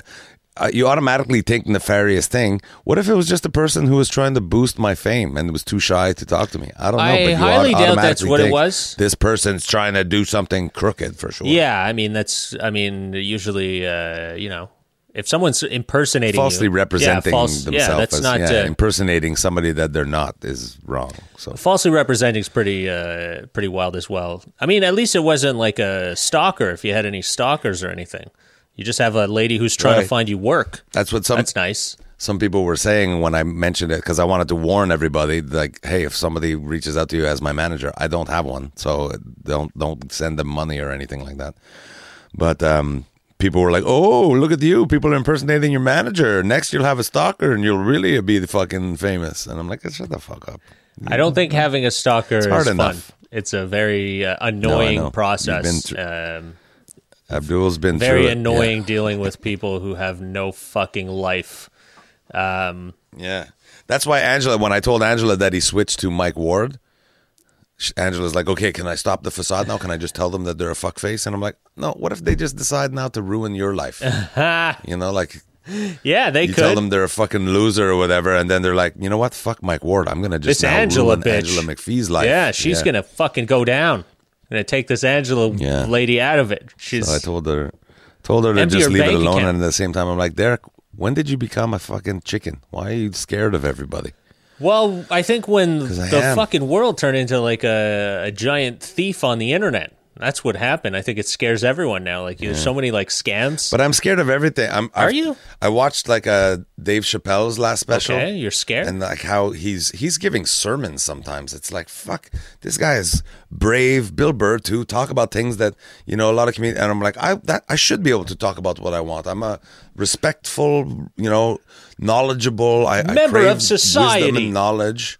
uh, you automatically think nefarious thing. What if it was just a person who was trying to boost my fame and was too shy to talk to me? I don't know. I but you highly doubt that's what it was. This person's trying to do something crooked for sure. Yeah, I mean that's. I mean usually, uh, you know, if someone's impersonating Falsely you, representing yeah, false, themselves yeah, that's as not. yeah, uh, impersonating somebody that they're not is wrong. So falsely representing is pretty uh, pretty wild as well. I mean, at least it wasn't like a stalker. If you had any stalkers or anything, you just have a lady who's trying to find you work. that's what some That's nice. some people were saying when I mentioned it because I wanted to warn everybody, like, hey, if somebody reaches out to you as my manager, I don't have one, so don't don't send them money or anything like that. But um, people were like, oh, look at you, people are impersonating your manager. Next, you'll have a stalker and you'll really be the fucking famous. And I'm like, shut the fuck up. I don't think having a stalker is hard fun. enough. It's a very uh, annoying know. process. Been um, Abdul's been very through annoying dealing with people who have no fucking life. Um, Yeah. yeah, that's why Angela. When I told Angela that he switched to Mike Ward. Angela's like, okay, can I stop the facade now? Can I just tell them that they're a fuckface? And I'm like, no. What if they just decide now to ruin your life? <laughs> you know, like yeah, they you could. tell them they're a fucking loser or whatever, and then they're like, you know what? Fuck Mike Ward. I'm gonna just This now Angela ruin bitch. Angela McPhee's life. yeah, she's gonna fucking go down. Gonna take this Angela Yeah. lady out of it. She's. So I told her, told her to Empty just leave it bank alone, account. and at the same time, I'm like, Derek, when did you become a fucking chicken? Why are you scared of everybody? Well, I think when I the am. fucking world turned into like a, a giant thief on the internet, that's what happened. I think it scares everyone now. Like there's so many like scams. But I'm scared of everything. I'm. Are I've- you? I watched like uh, Dave Chappelle's last special. okay, you're scared. and like how he's he's giving sermons sometimes it's like fuck this guy is brave bill burr to talk about things that you know a lot of comedians and i'm like i that i should be able to talk about what i want i'm a respectful you know knowledgeable i I Member crave of society. wisdom and knowledge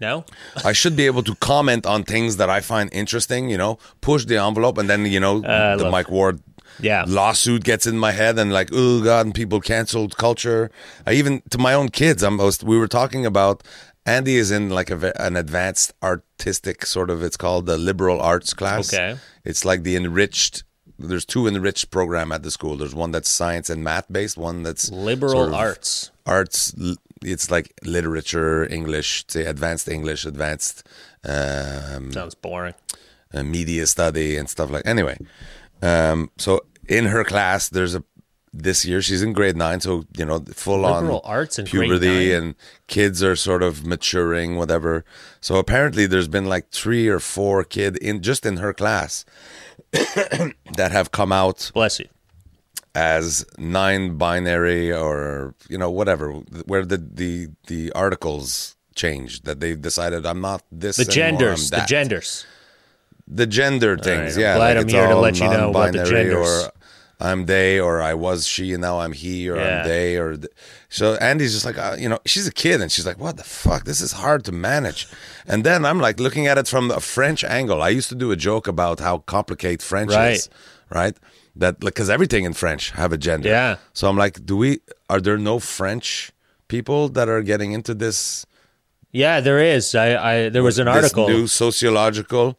no, I should be able to comment on things that I find interesting, you know, push the envelope, and then, you know, Uh, the look. Mike Ward Yeah. lawsuit gets in my head, and like, oh, God, and people canceled culture. I even, to my own kids, I'm, I was, we were talking about, Andy is in like a, an advanced artistic sort of, it's called the liberal arts class. Okay. It's like the enriched, there's two enriched program at the school. There's one that's science and math based, one that's liberal sort of arts. arts it's like literature english say advanced english advanced um, Sounds boring. uh, media study and stuff like anyway Um, so in her class, there's a this year she's in grade nine, so you know full on Liberal arts and puberty, and kids are sort of maturing, whatever. So apparently, there's been like three or four kid in just in her class <coughs> that have come out Bless you. as nine binary or you know whatever where the the the articles changed that they decided I'm not this The anymore, genders. The genders. the gender things I'm yeah glad like I'm it's here to let you know about the genders. or I'm they or I was she and now I'm he or Yeah. I'm they or th- so Andy's just like uh, you know she's a kid and she's like what the fuck this is hard to manage and then I'm like looking at it from a French angle I used to do a joke about how complicated French Right. is right that because everything in French have a gender Yeah. so I'm like do we are there no French people that are getting into this Yeah, there is. I, I there was an this article. new sociological.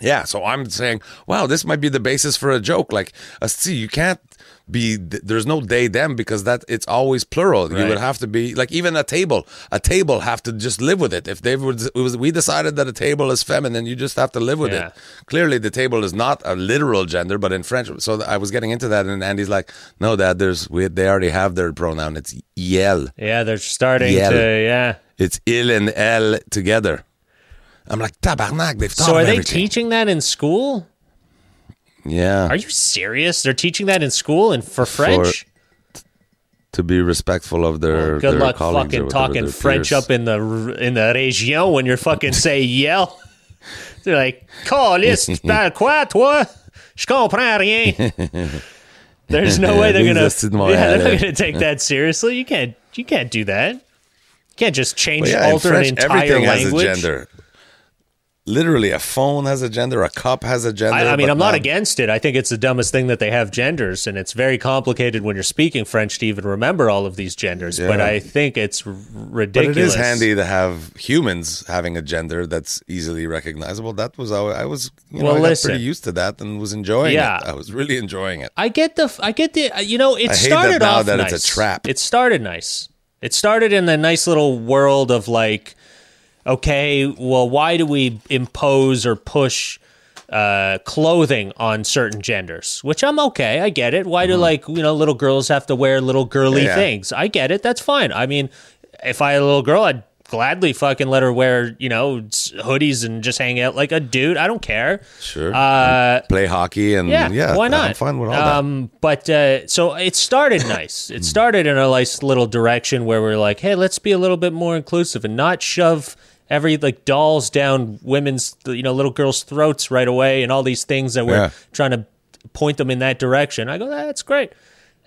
Yeah, so I'm saying, wow, this might be the basis for a joke. Like, uh, see, you can't be. There's no they them because that it's always plural. You would have to be like even a table. A table have to just live with it. If they would, it was we decided that a table is feminine, you just have to live with Yeah. it. Clearly, the table is not a literal gender, but in French. So I was getting into that, and Andy's like, no, Dad, there's we, they already have their pronoun. It's iel. Yeah, they're starting Yeah. to. Yeah. It's il and elle together. I'm like, tabarnak, they've thought So are they everything. teaching that in school? Yeah. Are you serious? They're teaching that in school and for French? to be respectful of their, Good their luck fucking talking French peers. up in the in the région when you're fucking say iel. <laughs> They're like, Calisse, <laughs> tu parles quoi, toi? Je comprends rien. <laughs> There's no way they're gonna. Existe de Montréal, Yeah, they're not gonna take that seriously. You can't. You can't do that. You can't just change, But yeah, alter French, an entire everything language. has a gender. Literally, a phone has a gender, a cup has a gender. I, I mean, I'm not against it. I think it's the dumbest thing that they have genders, and it's very complicated when you're speaking French to even remember all of these genders. But I think it's r- But ridiculous. it is handy to have humans having a gender that's easily recognizable. That was how I was, you know, Well, I got listen. pretty used to that and was enjoying Yeah. it. I was really enjoying it. I get the. I get the. You know, it I started that now off that nice. it's a trap. It started nice. It started in a nice little world of like, okay, well, why do we impose or push uh, clothing on certain genders? Which I'm okay. I get it. Why do like you know little girls have to wear little girly Mm-hmm. Yeah. things? I get it. That's fine. I mean, if I had a little girl, I'd gladly fucking let her wear you know hoodies and just hang out like a dude. I don't care. Sure. Uh, Play hockey and yeah, yeah, why not? I'm fine with all that. um, But uh, so it started nice. It started in a nice little direction where we're like, hey, let's be a little bit more inclusive and not shove every like dolls down women's, you know, little girls' throats right away and all these things that we're Yeah. trying to point them in that direction. I go, ah, that's great.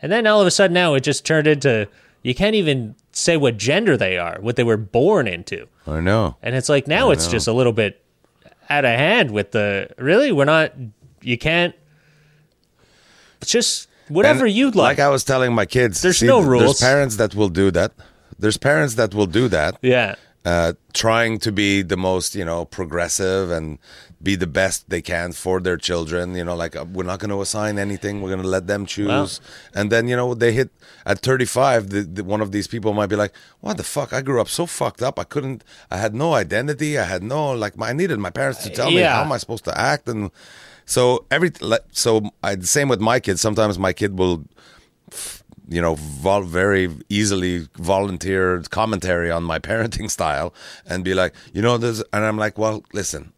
And then all of a sudden now it just turned into you can't even say what gender they are, what they were born into. I know. And it's like now it's just a little bit out of hand with the really we're not you can't it's just whatever And you'd like. Like I was telling my kids, There's see, no rules. There's parents that will do that. There's parents that will do that. yeah. Uh, trying to be the most, you know, progressive and be the best they can for their children. You know, like uh, we're not going to assign anything; we're going to let them choose. And then, you know, they hit at 35. The, the, one of these people might be like, "What the fuck? I grew up so fucked up. I couldn't. I had no identity. I had no like. My, I needed my parents to tell me how am I supposed to act." And so every so I the same with my kids. Sometimes my kid will you know, vol- very easily volunteer commentary on my <laughs> parenting style and be like, you know, this, and I'm like, well, listen,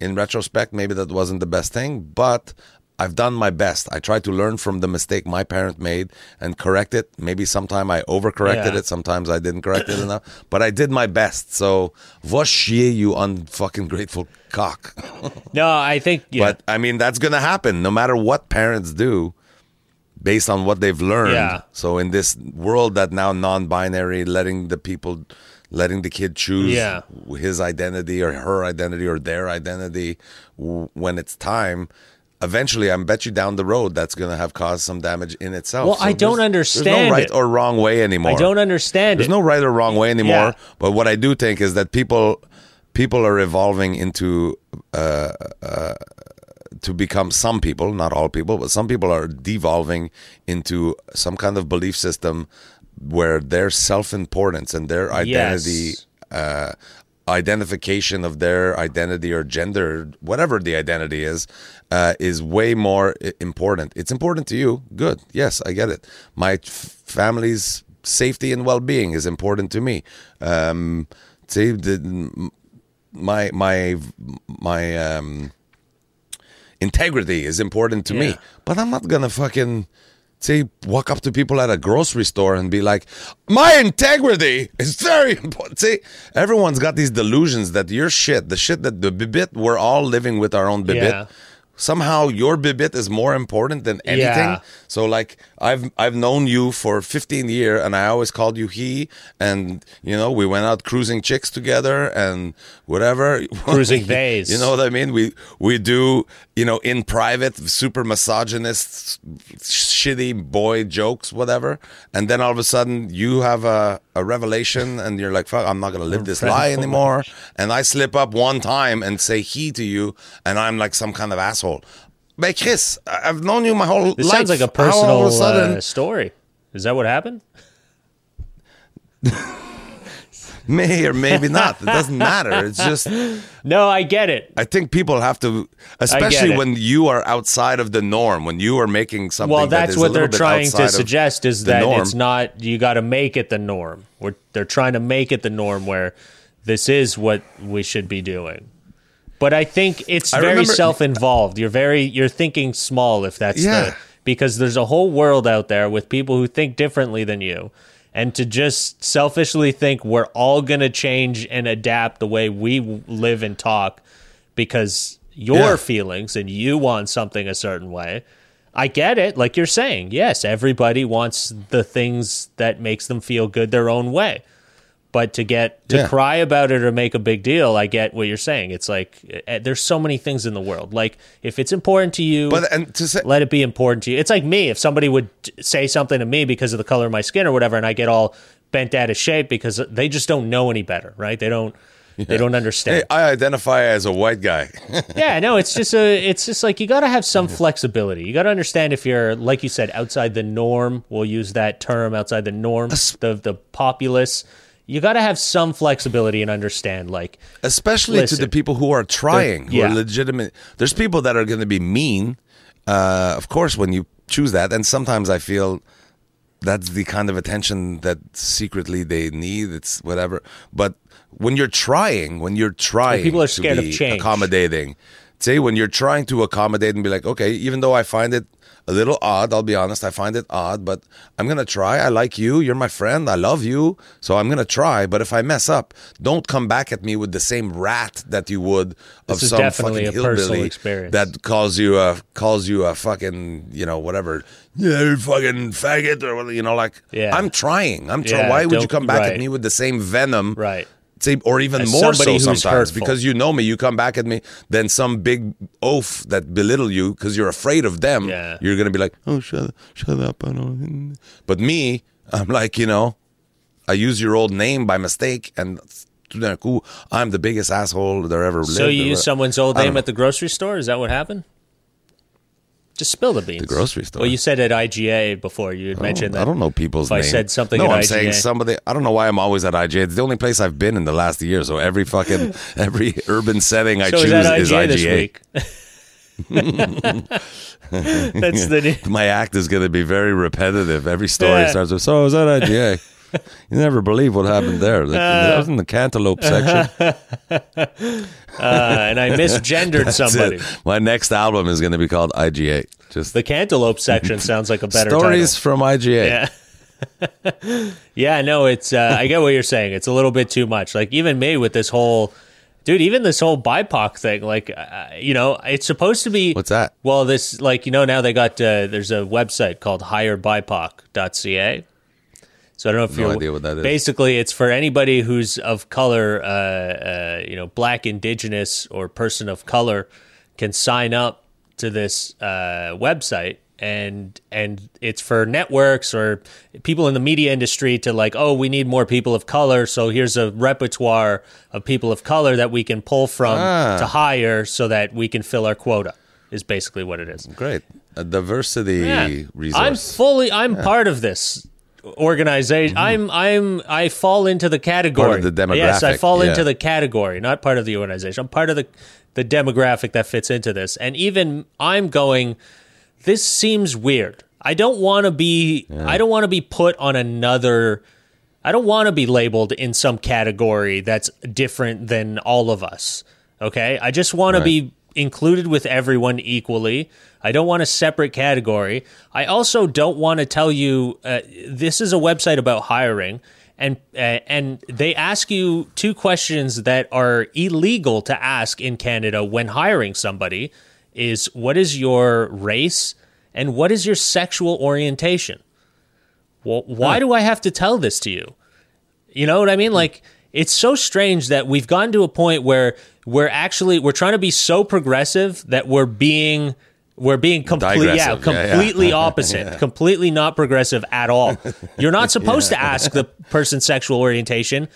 in retrospect, maybe that wasn't the best thing, but I've done my best. I tried to learn from the mistake my parent made and correct it. Maybe sometime I overcorrected Yeah. it. Sometimes I didn't correct it enough, but I did my best. So, va chier, you unfucking grateful cock. <laughs> No, I think yeah. But I mean, that's going to happen no matter what parents do based on what they've learned. Yeah. So in this world that now non-binary, letting the people, letting the kid choose Yeah. his identity or her identity or their identity when it's time. Eventually, I bet you down the road that's going to have caused some damage in itself. Well, I don't understand There's no right it. or wrong way anymore. I don't understand There's it. no right or wrong way anymore. Yeah. But what I do think is that people people are evolving into uh, uh, to become some people, not all people, but some people are devolving into some kind of belief system where their self importance and their identity Yes. uh, identification of their identity or gender, whatever the identity is, uh, is way more important. It's important to you. Good. Yes, I get it. My f- family's safety and well-being is important to me. Um, see, the, my my my um, integrity is important to me. But I'm not gonna fucking say walk up to people at a grocery store and be like, "My integrity is very important." See, everyone's got these delusions that your shit, the shit that the bibit, we're all living with our own bibit. Yeah. Somehow your bibit is more important than anything. Yeah. So like I've I've known you for 15 years and I always called you he and you know we went out cruising chicks together and whatever <laughs> Cruising bays. You know what I mean? We we do you know in private super misogynist shitty boy jokes whatever and then all of a sudden you have a, a revelation and you're like fuck I'm not going to live this lie anymore and I slip up one time and say he to you and I'm like some kind of asshole. But Chris, I've known you my whole This life. sounds like a How all personal of a sudden, uh, story. Is that what happened? <laughs> may or maybe not. It doesn't matter. It's just <laughs> No, I get it. I think people have to, especially when you are outside of the norm, when you are making something. Well, that that's what they're trying to suggest is that norm. it's not you got to make it the norm. We're, they're trying to make it the norm where this is what we should be doing. But I think it's I very remember- self-involved. You're very you're thinking small if that's Yeah. the because there's a whole world out there with people who think differently than you. And to just selfishly think we're all going to change and adapt the way we live and talk because your Yeah. feelings and you want something a certain way. I get it. Like you're saying, yes, everybody wants the things that makes them feel good their own way. But to get to Yeah. cry about it or make a big deal, I get what you're saying. It's like eh, there's so many things in the world. Like if it's important to you, But and to say, let it be important to you. It's like me. If somebody would say something to me because of the color of my skin or whatever, and I get all bent out of shape because they just don't know any better, right? They don't. They don't understand. hey, I identify as a white guy. <laughs> Yeah, no, it's just a it's just like you got to have some flexibility. You got to understand if you're like you said outside the norm, we'll use that term outside the norm, the the populace. You got to have some flexibility and understand like especially to the people who are trying, who yeah. are legitimate. There's people that are going to be mean, uh, of course, when you choose that, and sometimes I feel that's the kind of attention that secretly they need. It's whatever, but when you're trying, when you're trying, people are to scared of change. accommodating. Say when you're trying to accommodate and be like, okay, even though I find it a little odd, I'll be honest, I find it odd, but I'm gonna try. I like you, you're my friend, I love you, so I'm gonna try. But if I mess up, don't come back at me with the same rat that you would of This is some fucking hillbilly experience. that calls you a calls you a fucking you know whatever yeah you fucking faggot or whatever, you know like Yeah. I'm trying I'm trying Yeah, why would you come back right. at me with the same venom right. Or even As more so sometimes hurtful. because you know me, you come back at me, then some big oaf that belittle you because you're afraid of them. Yeah. You're gonna be like, oh, shut, shut up, I don't. <laughs> But me, I'm like, you know, I use your old name by mistake, and tout d'un coup, I'm the biggest asshole there ever lived. So you use someone's old name at the grocery store? Is that what happened? Just spill the beans. The grocery store. Well, you said at IGA before. You had mentioned that. I don't know people's if I said something No, I'm IGA. saying somebody. I don't know why I'm always at IGA. It's the only place I've been in the last year. So every fucking <laughs> every urban setting I So choose is that is IGA IGA. this week? <laughs> That's the <laughs> new. my act is going to be very repetitive. Every story Yeah. starts with, "So is that IGA?" You never believe what happened there. Like, that was in the cantaloupe section. <laughs> Uh, and I misgendered somebody. it. My next album is going to be called IGA. Just The cantaloupe section <laughs> sounds like a better stories title. from IGA. Yeah. <laughs> yeah, no, it's uh, I get what you're saying. It's a little bit too much. Like even me with this whole dude, even this whole BIPOC thing, like uh, you know, it's supposed to be What's that? Well, this like you know now they got uh, there's a website called hirebipoc.ca. So I don't know if No you're idea what that is. Basically, it's for anybody who's of color, uh, uh, you know, black, indigenous, or person of color can sign up to this uh, website, and and it's for networks or people in the media industry to like, oh, we need more people of color, so here's a repertoire of people of color that we can pull from Ah. to hire, so that we can fill our quota. Is basically what it is. Great. A diversity Yeah. resource. I'm fully. I'm part of this. Organization. Mm-hmm. I'm I'm I fall into the category. Part of the Yes, I fall yeah. into the category, not part of the organization. I'm part of the the demographic that fits into this. And even I'm going this seems weird. I don't want to be I don't want to be put on another I don't want to be labeled in some category that's different than all of us. Okay? I just want to be included with everyone equally. I don't want a separate category. I also don't want to tell you uh, this is a website about hiring and uh, and they ask you two questions that are illegal to ask in Canada when hiring somebody is what is your race and what is your sexual orientation? Well, why do I have to tell this to you? You know what I mean? Like it's so strange that we've gotten to a point where we're actually we're trying to be so progressive that we're being we're being complete yeah, Digressive. Yeah, yeah. completely <laughs> opposite, completely not progressive at all. You're not <laughs> supposed to ask the person's sexual orientation.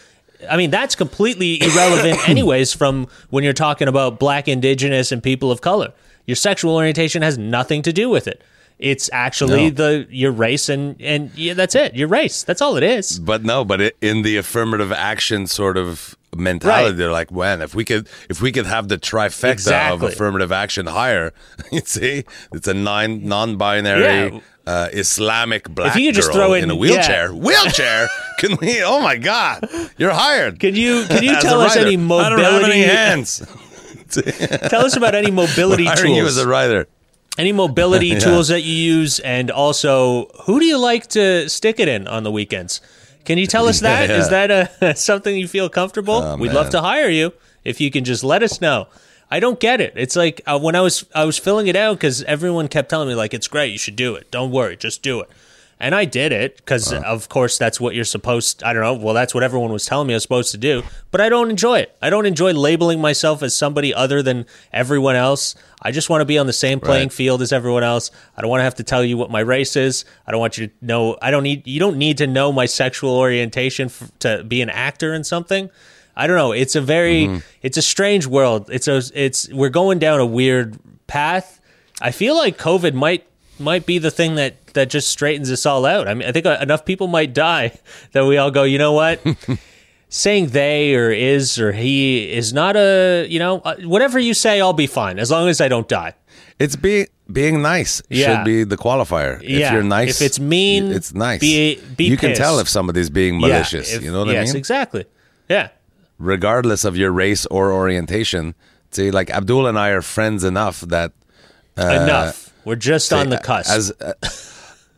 I mean, that's completely irrelevant <coughs> anyways from when you're talking about black, indigenous and people of color. Your sexual orientation has nothing to do with it. It's actually No. the your race and and yeah, that's it. Your race. That's all it is. But no, but it, in the affirmative action sort of mentality, Right. they're like, man, if we could, if we could have the trifecta Exactly. of affirmative action higher, <laughs> you see, it's a nine non-binary Yeah. uh, Islamic black if you could just girl throw in, in- a wheelchair, yeah. wheelchair. <laughs> Can we? Oh my God, you're hired. Can you can you <laughs> tell us writer. any I don't have any mobility? hands. Tell us about any mobility Hiring you as a writer. Any mobility <laughs> tools that you use, and also who do you like to stick it in on the weekends? Can you tell us <laughs> that? Is Yeah. that a, <laughs> something you feel comfortable? Oh, We'd man. love to hire you if you can just let us know. I don't get it. It's like uh, when I was I was filling it out because everyone kept telling me like it's great, you should do it. Don't worry, just do it. And I did it because, of course, that's what you're supposed. I don't know. Well, that's what everyone was telling me I was supposed to do. But I don't enjoy it. I don't enjoy labeling myself as somebody other than everyone else. I just want to be on the same playing Right. field as everyone else. I don't want to have to tell you what my race is. I don't want you to know. I don't need. You don't need to know my sexual orientation f- to be an actor in something. I don't know. It's a very. Mm-hmm. It's a strange world. It's a. It's we're going down a weird path. I feel like COVID might might be the thing that that just straightens us all out. I mean, I think uh, enough people might die <laughs> that we all go. You know what? <laughs> Saying they or is or he is not a you know uh, whatever you say, I'll be fine as long as I don't die. It's being being nice Yeah. should be the qualifier. Yeah. If you're nice, If it's mean, it's nice. be- be you can tell if somebody's being malicious. Yeah, if- you know what yes, I mean? Yes, exactly. Yeah. Regardless of your race or orientation. See, like Abdul and I are friends enough that Enough. We're just on the cusp. as uh, <laughs>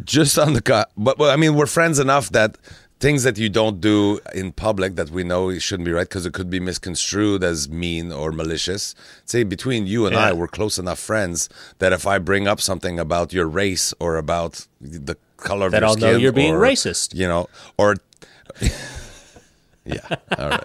just on the cut. But, but I mean, we're friends enough that things that you don't do in public that we know shouldn't be right because it could be misconstrued as mean or malicious. Say between you and Yeah. I, we're close enough friends that if I bring up something about your race or about the color of your I'll know skin you're being or, racist. you know, or. Yeah. All right.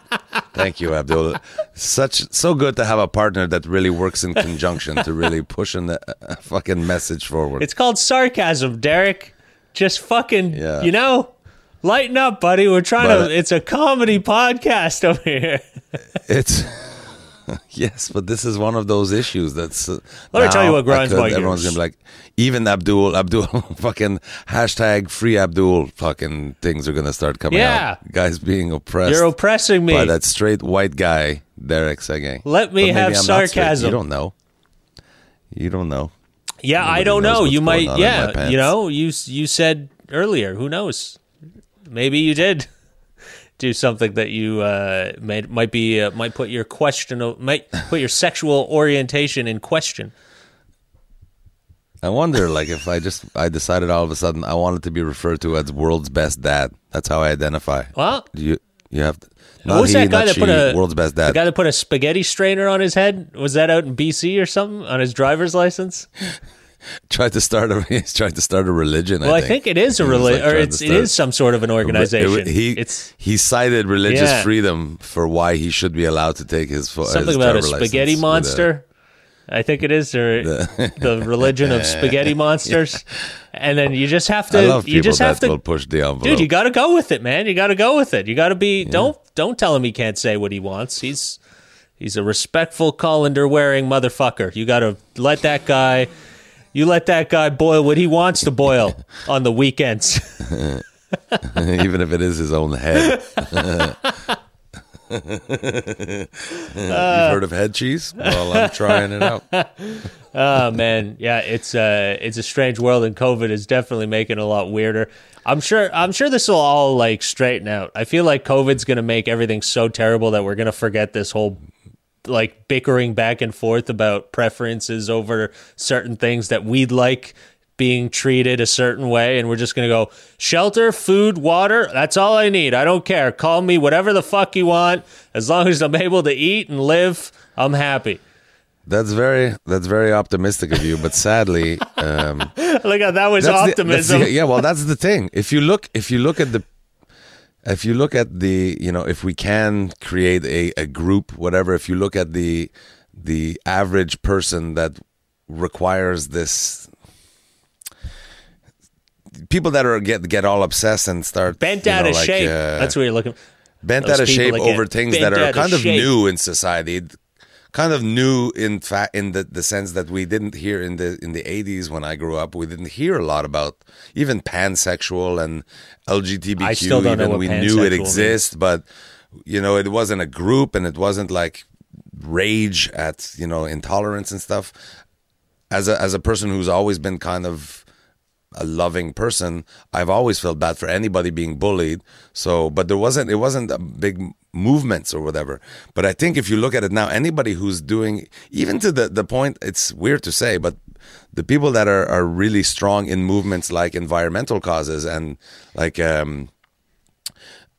Thank you, Abdul. Such so good to have a partner that really works in conjunction to really pushing the uh, fucking message forward. it's called sarcasm, Derek. Just fucking, Yeah. you know, lighten up, buddy. We're trying But- to. It's a comedy podcast over here. <laughs> It's <laughs> yes, but this is one of those issues that's. Uh, Let me tell you what grinds could- my Everyone's gonna be like, even Abdul, Abdul, <laughs> fucking hashtag free Abdul, fucking things are gonna start coming Yeah. out. Guys being oppressed You're oppressing me. by that straight white guy, Derek Sege. Let me have I'm sarcasm. You don't know. You don't know. Yeah, I don't know. You might, on in my yeah, you know, you you said earlier. Who knows? Maybe you did <laughs> do something that you uh, might be uh, might put your question might put your sexual orientation in question. I wonder, like, if I just I decided all of a sudden I wanted to be referred to as world's best dad. That's how I identify. Well, you you have to, not was he, that guy that she, put a world's best dad? The guy that put a spaghetti strainer on his head was that out in BC or something on his driver's license? <laughs> tried to start a <laughs> he's tried to start a religion. Well, I I think, think it is a He was, reli- like, or it's start- is some sort of an organization. It- he it's he cited religious Yeah. freedom for why he should be allowed to take his something his about a spaghetti license with a- monster. I think it is, or <laughs> the religion of spaghetti monsters. And then you just have to, I love you just have to, push the envelope. dude. You got to go with it, man. You got to go with it. You got to be. Don't don't tell him he can't say what he wants. He's he's a respectful colander wearing motherfucker. You got to let that guy. You let that guy boil what he wants to boil <laughs> on the weekends. <laughs> even if it is his own head. <laughs> You've heard of head cheese? Well, I'm trying it out. oh man, yeah, it's uh it's a strange world, and COVID is definitely making it a lot weirder. I'm sure I'm sure this will all like straighten out. I feel like COVID's gonna make everything so terrible that we're gonna forget this whole like bickering back and forth about preferences over certain things that we'd like being treated a certain way and we're just going to go shelter, food, water, that's all I need. I don't care. Call me whatever the fuck you want as long as I'm able to eat and live, I'm happy. That's very that's very optimistic of you, but sadly, <laughs> um, look at that was that's the- optimism. the- yeah, well, that's the thing. If you look, if you look at the, if you look at the, you know, if we can create a, a group, whatever. If you look at the the average person that requires this, people that are get get all obsessed and start Bent out know, of like, shape. uh, That's what you're looking. bent Those out of shape over things that are kind of shape. new in society kind of new in fact in the, the sense that we didn't hear in the in the 80s when I grew up we didn't hear a lot about even pansexual and LGBTQ I still don't know even what we knew it exists but you know it wasn't a group and it wasn't like rage at you know intolerance and stuff. As a as a person who's always been kind of a loving person, I've always felt bad for anybody being bullied. So, but there wasn't it wasn't a big movements or whatever. But I think if you look at it now, anybody who's doing even to the the point, it's weird to say, but the people that are are really strong in movements like environmental causes and like um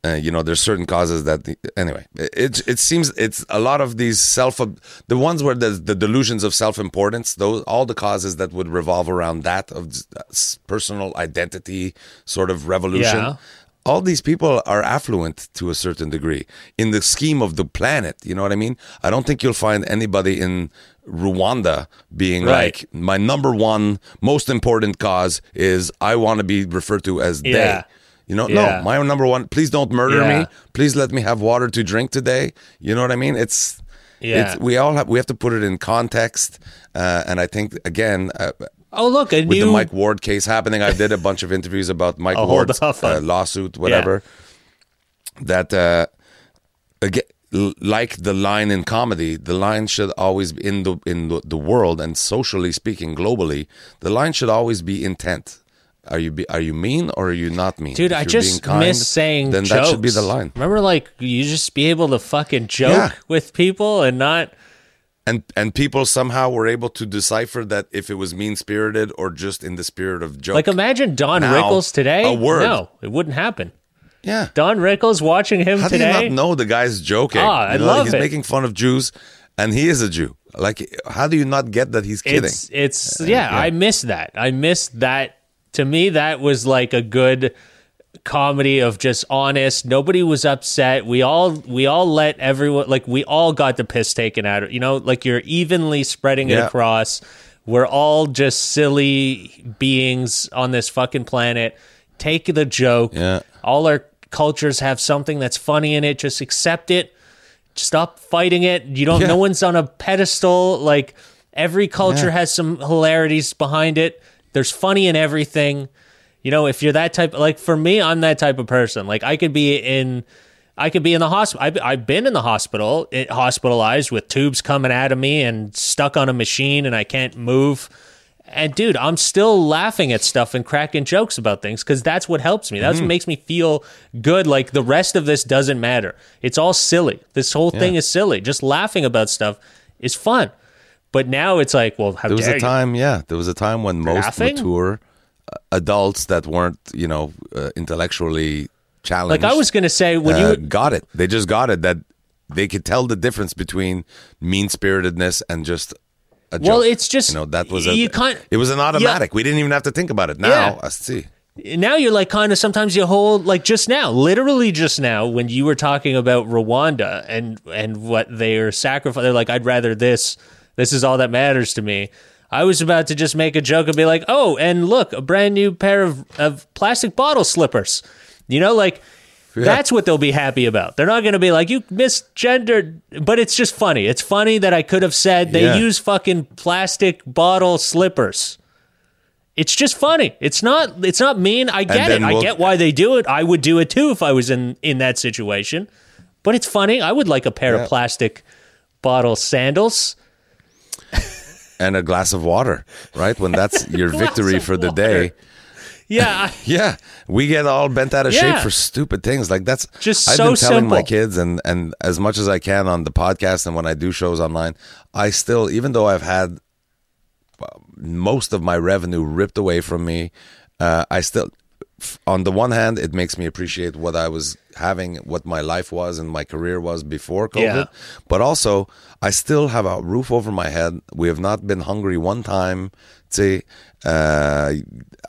uh, you know, there's certain causes that anyway. It it seems it's a lot of these self the ones where there's the delusions of self importance. Those all the causes that would revolve around that of personal identity sort of revolution. Yeah. All these people are affluent to a certain degree in the scheme of the planet. You know what I mean? I don't think you'll find anybody in Rwanda being Right. like, my number one most important cause is I want to be referred to as Yeah. they. You know, Yeah. no, my number one. Please don't murder Yeah. me. Please let me have water to drink today. You know what I mean? It's, Yeah. it's we all have we have to put it in context. Uh, and I think again, uh, Oh look, a with new the Mike Ward case happening, I did a bunch of interviews about Mike Oh, Ward's uh, lawsuit, whatever. That uh, again, like the line in comedy, the line should always be in the in the, the world and socially speaking, globally, the line should always be intent. Are you be, are you mean or are you not mean? Dude, If I just kind, miss saying Then jokes. that should be the line. Remember, like you just be able to fucking joke Yeah. with people and not. and and people somehow were able to decipher that if it was mean spirited or just in the spirit of joke. Like imagine Don Now, Rickles today. a word. No, it wouldn't happen. yeah. Don Rickles watching him today. How do you not know the guy's joking? Ah, I You know, love he's it. making fun of Jews, and he is a Jew. Like, how do you not get that he's kidding? It's it's yeah, I miss that. I miss that. To me, that was like a good comedy of just honest. Nobody was upset. We all we all let everyone like we all got the piss taken out of you know like you're evenly spreading it across. We're all just silly beings on this fucking planet. Take the joke. Yeah. All our cultures have something that's funny in it. Just accept it. Stop fighting it. You don't. Yeah. No one's on a pedestal. Like every culture Yeah. has some hilarities behind it. There's funny in everything. You know, if you're that type, like for me, I'm that type of person. Like I could be in, I could be in the hospital. I've, I've been in the hospital, it, hospitalized with tubes coming out of me and stuck on a machine, and I can't move. And dude, I'm still laughing at stuff and cracking jokes about things because that's what helps me. That's what mm-hmm. makes me feel good. Like the rest of this doesn't matter. It's all silly. This whole thing is silly. Just laughing about stuff is fun. But now it's like, well, how there was a you? time, yeah, there was a time when most Laughing? mature uh, adults that weren't, you know, uh, intellectually challenged. Like I was gonna say when uh, you got it. They just got it that they could tell the difference between mean spiritedness and just a joke. Well, it's just- you know that was a you can't- it was an automatic. We didn't even have to think about it. Now Yeah. I see. now you're like kind of sometimes you hold like just now literally just now when you were talking about rwanda and and what they're sacrificing they're like i'd rather this this is all that matters to me i was about to just make a joke and be like oh and look a brand new pair of, of plastic bottle slippers you know like that's what they'll be happy about they're not going to be like you misgendered but it's just funny it's funny that i could have said they Yeah. use fucking plastic bottle slippers it's just funny. It's not it's not mean. I get it. I we'll- get why they do it. I would do it too if I was in in that situation. But it's funny. I would like a pair Yeah. of plastic bottle sandals. And a glass of water, right? When that's <laughs> your victory for the water. day. <laughs> Yeah, <laughs> Yeah, we get all bent out of shape for stupid things like that's Just I've so been telling my kids and and as much as I can on the podcast and when I do shows online, I still even though I've had most of my revenue ripped away from me, uh, I still on the one hand it makes me appreciate what I was having, what my life was and my career was before COVID, Yeah. but also I still have a roof over my head. We have not been hungry one time. Say, uh,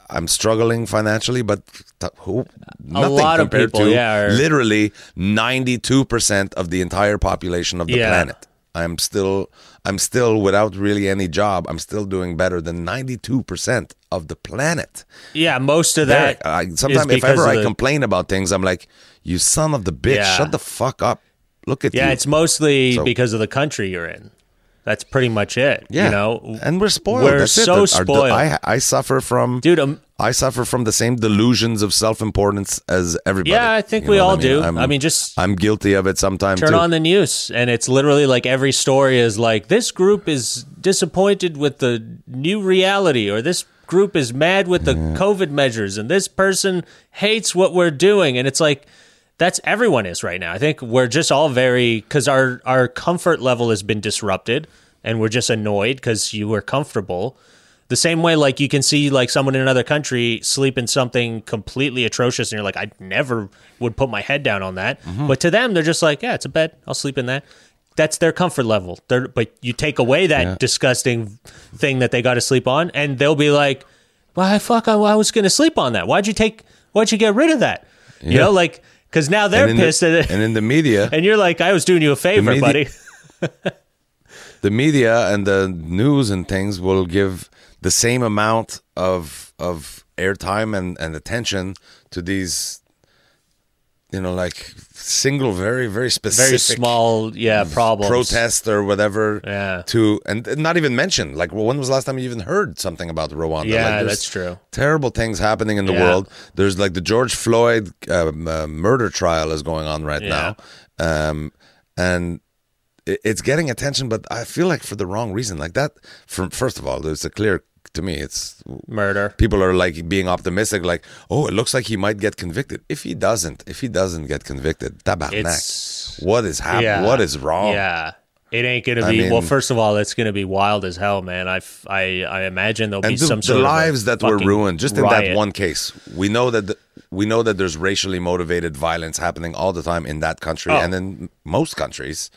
I'm struggling financially, but t- who? Nothing lot of compared people, to yeah, are- literally 92 percent of the entire population of the Yeah. planet. I'm still, I'm still without really any job. I'm still doing better than 92 percent of the planet. yeah. Most of There, that. I, is sometimes if ever I the- complain about things, I'm like, you son of the bitch, Yeah. shut the fuck up. Look at Yeah, you. it's mostly So- because of the country you're in. That's pretty much it. Yeah, You know, and we're spoiled. We're That's it. so Our- spoiled. I I suffer from dude. Um, I suffer from the same delusions of self importance as everybody. yeah, I think You we all I mean? do. I'm, I mean, just I'm guilty of it sometimes turn too. on the news and it's literally like every story is like this group is disappointed with the new reality or this group is mad with the covid measures and this person hates what we're doing and it's like that's everyone is right now. I think we're just all very because our our comfort level has been disrupted and we're just annoyed because you were comfortable. The same way like you can see like someone in another country sleep in something completely atrocious and you're like i never would put my head down on that. Mm-hmm. but to them they're just like yeah it's a bed i'll sleep in that. That's their comfort level. They're, but you take away that disgusting thing that they got to sleep on and they'll be like why fuck I, I was gonna sleep on that? Why'd you take why'd you get rid of that? You know like because now they're and the- pissed at it. and in the media, <laughs> and you're like i was doing you a favor media- buddy. <laughs> <laughs> the media and the news and things will give the same amount of of airtime and, and attention to these you know like single very very specific very small yeah problems protest or whatever Yeah. to and not even mention like when was the last time you even heard something about Rwanda Yeah, Like, that's true. terrible things happening in the Yeah. world there's like the George Floyd um, uh, murder trial is going on right Yeah. now um, and it- it's getting attention but I feel like for the wrong reason like that from first of all there's a clear to me it's murder people are like being optimistic like oh it looks like he might get convicted if he doesn't if he doesn't get convicted tabarnak what is happening what is wrong Yeah. It ain't gonna I be well. First of all, it's gonna be wild as hell, man. I, I, I imagine there'll be the, some the lives that were ruined just in that one case we know that the, we know that there's racially motivated violence happening all the time in that country Oh. and in most countries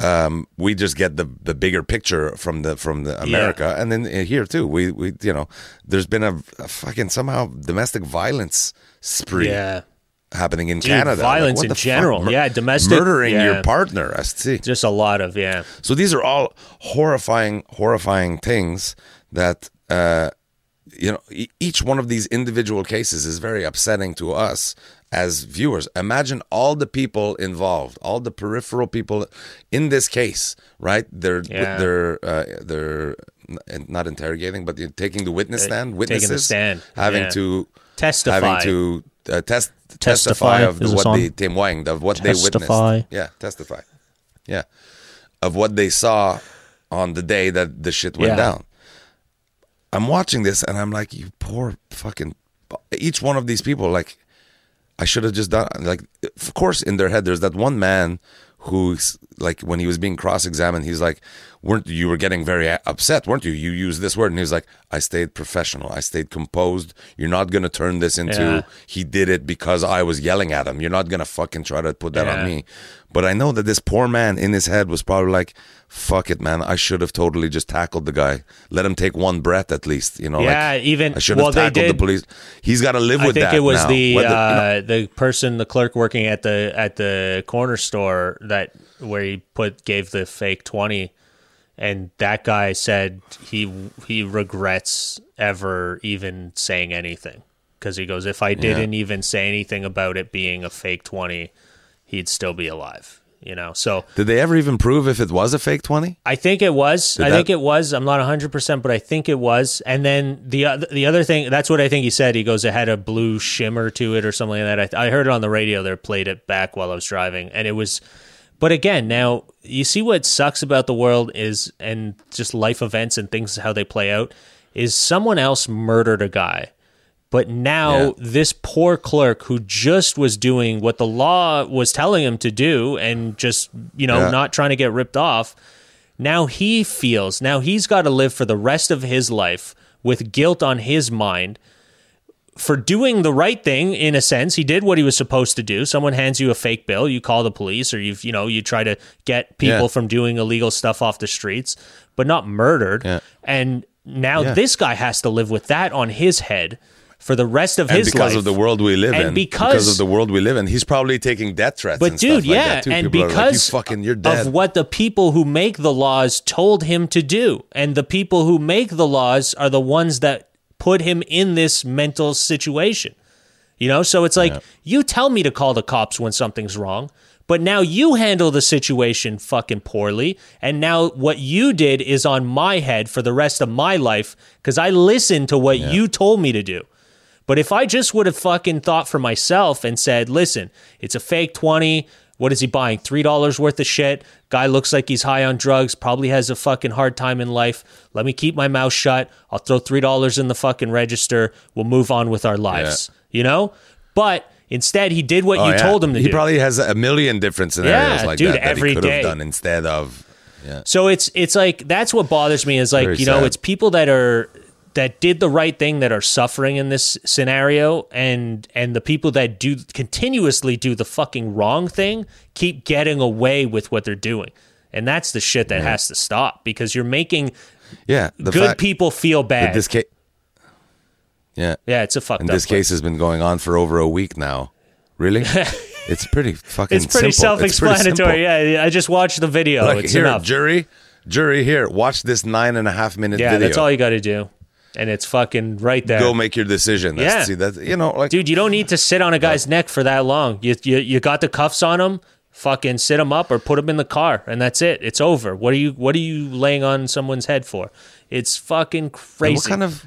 um, we just get the the bigger picture from the from the America and then here too we we you know there's been a, a fucking somehow domestic violence spree Yeah, happening in Dude, Canada Like, violence what in general. Mur- Yeah, domestic- murdering yeah. your partner I see just a lot of yeah. so these are all horrifying, horrifying things that uh, you know. E- each one of these individual cases is very upsetting to us as viewers. Imagine all the people involved, all the peripheral people in this case. Right? They're Yeah. they're uh, they're not interrogating, but you're taking the witness stand. taking the Witnesses stand, having yeah. to Testify. having to uh, test Testify. testify of the, what on? they témoigned of what they witnessed. Yeah, testify. Yeah, of what they saw on the day that the shit went Yeah. down. I'm watching this and I'm like, you poor fucking. Each one of these people, like, I should have just done. Like, of course, in their head, there's that one man who's like, when he was being cross-examined, he's like, "weren't you were getting very upset, weren't you? You used this word," and he's like, "I stayed professional. I stayed composed. You're not gonna turn this into Yeah. he did it because I was yelling at him. You're not gonna fucking try to put that Yeah. on me." But I know that this poor man in his head was probably like, "Fuck it, man. I should have totally just tackled the guy. Let him take one breath at least. You know, Yeah, like, even- I should have well, tackled the police. He's got to live I with think that it was now. the Whether- you uh, know, the person, the clerk working at the at the corner store that where he put gave the fake twenty, and that guy said he he regrets ever even saying anything because he goes, if I didn't even say anything about it being a fake twenty, he'd still be alive. You know, so Did they ever even prove if it was a fake 20? I think it was. Did I that- think it was. I'm not 100, percent but I think it was. And then the other the other thing that's what I think he said. He goes, it had a blue shimmer to it or something like that. I, I heard it on the radio. They played it back while I was driving, and it was. But again, now you see what sucks about the world is, and just life events and things how they play out, is someone else murdered a guy. But now Yeah. this poor clerk who just was doing what the law was telling him to do and just, you know, Yeah. not trying to get ripped off, now he feels, now he's got to live for the rest of his life with guilt on his mind for doing the right thing in a sense. He did what he was supposed to do. Someone hands you a fake bill, you call the police or you've, you know, you try to get people Yeah. from doing illegal stuff off the streets, but not murdered. Yeah. And now Yeah. this guy has to live with that on his head for the rest of And his because life. of the world we live And in, because- of the world we live in, he's probably taking death threats. But and dude, like yeah, too. and People are like, because you fucking, you're dead. of what the people who make the laws told him to do, and the people who make the laws are the ones that put him in this mental situation. You know, so it's like you tell me to call the cops when something's wrong, but now you handle the situation fucking poorly, and now what you did is on my head for the rest of my life because I listened to what you told me to do. But if I just would have fucking thought for myself and said, listen, it's a fake 20. What is he buying? $3 worth of shit. Guy looks like he's high on drugs, probably has a fucking hard time in life. Let me keep my mouth shut. I'll throw $3 in the fucking register. We'll move on with our lives. You know? But instead, he did what Oh, you yeah. told him to he do. He probably has a million different scenarios Yeah, like dude, that that every he could day. have done instead of. Yeah. So it's it's like that's what bothers me is like Very you know sad. it's people that are that did the right thing that are suffering in this scenario and and the people that do continuously do the fucking wrong thing keep getting away with what they're doing. And that's the shit that has to stop because you're making Yeah. The good people feel bad. this case. Yeah. yeah, it's a fucked And this case has been going on for over a week now. Really? <laughs> it's pretty fucking it's pretty simple. It's pretty self-explanatory. yeah, I just watched the video. Like, it's here, enough. jury, jury, here, watch this nine and a half minute yeah, video. that's all you got to do. And it's fucking right there. Go make your decision. That's, Yeah. See, that's, you know, like, Dude, you don't need to sit on a guy's neck for that long. You, you you got the cuffs on him. Fucking sit him up or put him in the car, and that's it. It's over. What are you What are you laying on someone's head for? It's fucking and crazy. what kind of,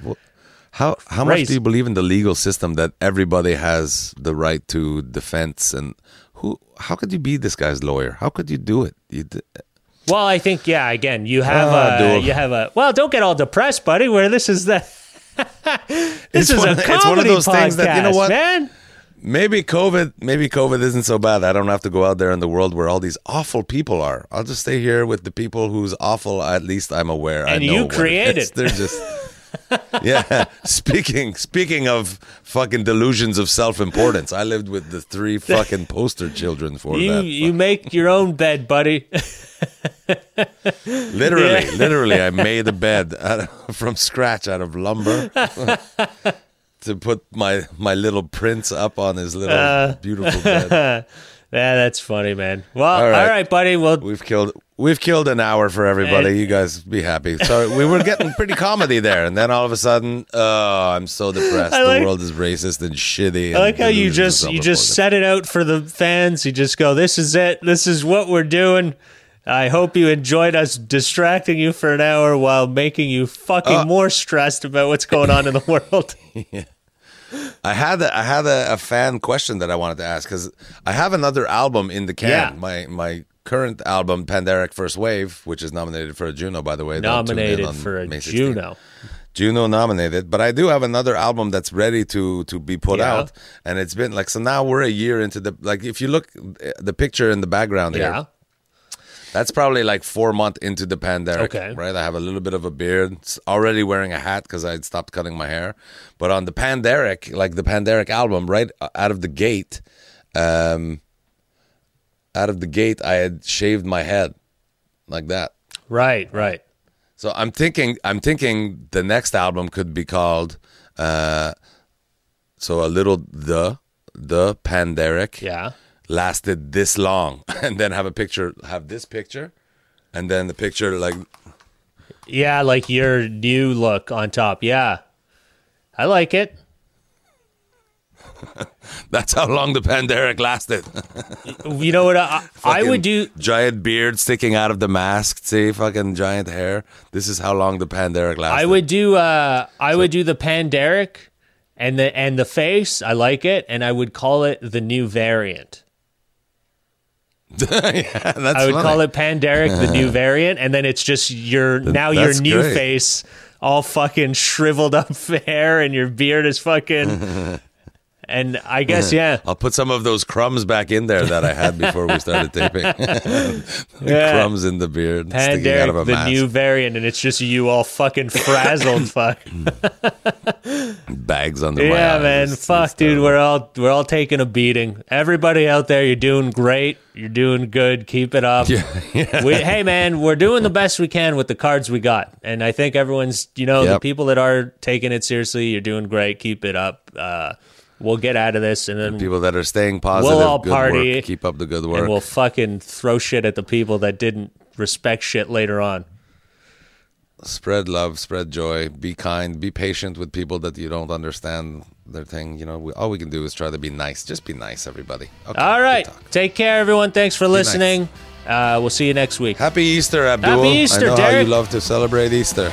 how, how much do you believe in the legal system that everybody has the right to defense and who, how could you be this guy's lawyer? How could you do it? You, well, I think yeah. Again, you have Ah, a dude. you have a. Well, don't get all depressed, buddy. Where this is the. <laughs> this It's is one a comedy it's one of those things that, you know podcast, what? man. maybe COVID, maybe COVID isn't so bad. I don't have to go out there in the world where all these awful people are. I'll just stay here with the people who's awful. At least I'm aware. I And know you created. <laughs> They're just. <laughs> <laughs> yeah. Speaking speaking of fucking delusions of self importance, I lived with the three fucking poster children for You that. you make your own bed, buddy. <laughs> literally, Yeah. literally, I made a bed out of, from scratch out of lumber <laughs> to put my my little prince up on his little Uh. beautiful bed. Yeah, that's funny, man. Well, all All right, right. buddy. Well, We've killed we've killed an hour for everybody. You guys be happy. So we were getting pretty comedy there, and then all of a sudden, oh, I'm so depressed. Like- the world is racist and shitty. I like how you just you just set it out for the fans. You just go, "This is it. This is what we're doing." I hope you enjoyed us distracting you for an hour while making you fucking Uh, more stressed about what's going on in the <laughs> world. <laughs> I had a, I had a, a fan question that I wanted to ask because I have another album in the can. Yeah. My my current album, Panderic First Wave, which is nominated for a Juno, by the way. Don't tune in Nominated for a May 16th. Juno. Juno nominated, but I do have another album that's ready to to be put Yeah. out, and it's been like so now we're a year into the like if you look uh, the picture in the background here, Yeah. That's probably like four months into the pandemic. Okay. right? I have a little bit of a beard, s- already wearing a hat because I'd stopped cutting my hair, but on the pandemic, like the pandemic album, right uh, out of the gate, um, out of the gate, I had shaved my head like that. Right, right. So I'm thinking I'm thinking the next album could be called uh so a little the the Panderic Yeah. Lasted this long <laughs> and then have a picture have this picture and then the picture like Yeah, like your new look on top. Yeah. I like it. <laughs> That's how long the Panderic lasted. You know what? I, I <laughs> would do. giant beard sticking out of the mask. See, fucking giant hair. This is how long the Panderic lasted. I would do. Uh, I would do the Panderic, and the and the face. I like it, and I would call it the new variant. <laughs> yeah, that's I would funny. call it Panderic, the new <laughs> variant, and then it's just your now your new great. face, all fucking shriveled up <laughs> hair, and your beard is fucking. And I guess yeah, I'll put some of those crumbs back in there that I had before we started <laughs> taping. Yeah. <laughs> Crumbs in the beard sticking out of a Panderic, the mask. new variant, and it's just you all fucking frazzled, <laughs> fuck. Bags under my Yeah, man. Fuck, dude. We're all we're all taking a beating. Everybody out there, you're doing great. You're doing good. Keep it up. Yeah, We, hey, man, we're doing the best we can with the cards we got, and I think everyone's, you know, the people that are taking it seriously. You're doing great. Keep it up. Uh, we'll get out of this, and then People that are staying positive. all good party, Work. Keep up the good work, and we'll fucking throw shit at the people that didn't respect shit later on. spread love, spread joy. Be kind. Be patient with people that you don't understand their thing. You know, we, all we can do is try to be nice. Just be nice, everybody. Okay, All right, take care, everyone. Thanks for nice. listening. Uh, we'll see you next week. Happy Easter, Abdul. Happy Easter, I know how you love to celebrate Easter.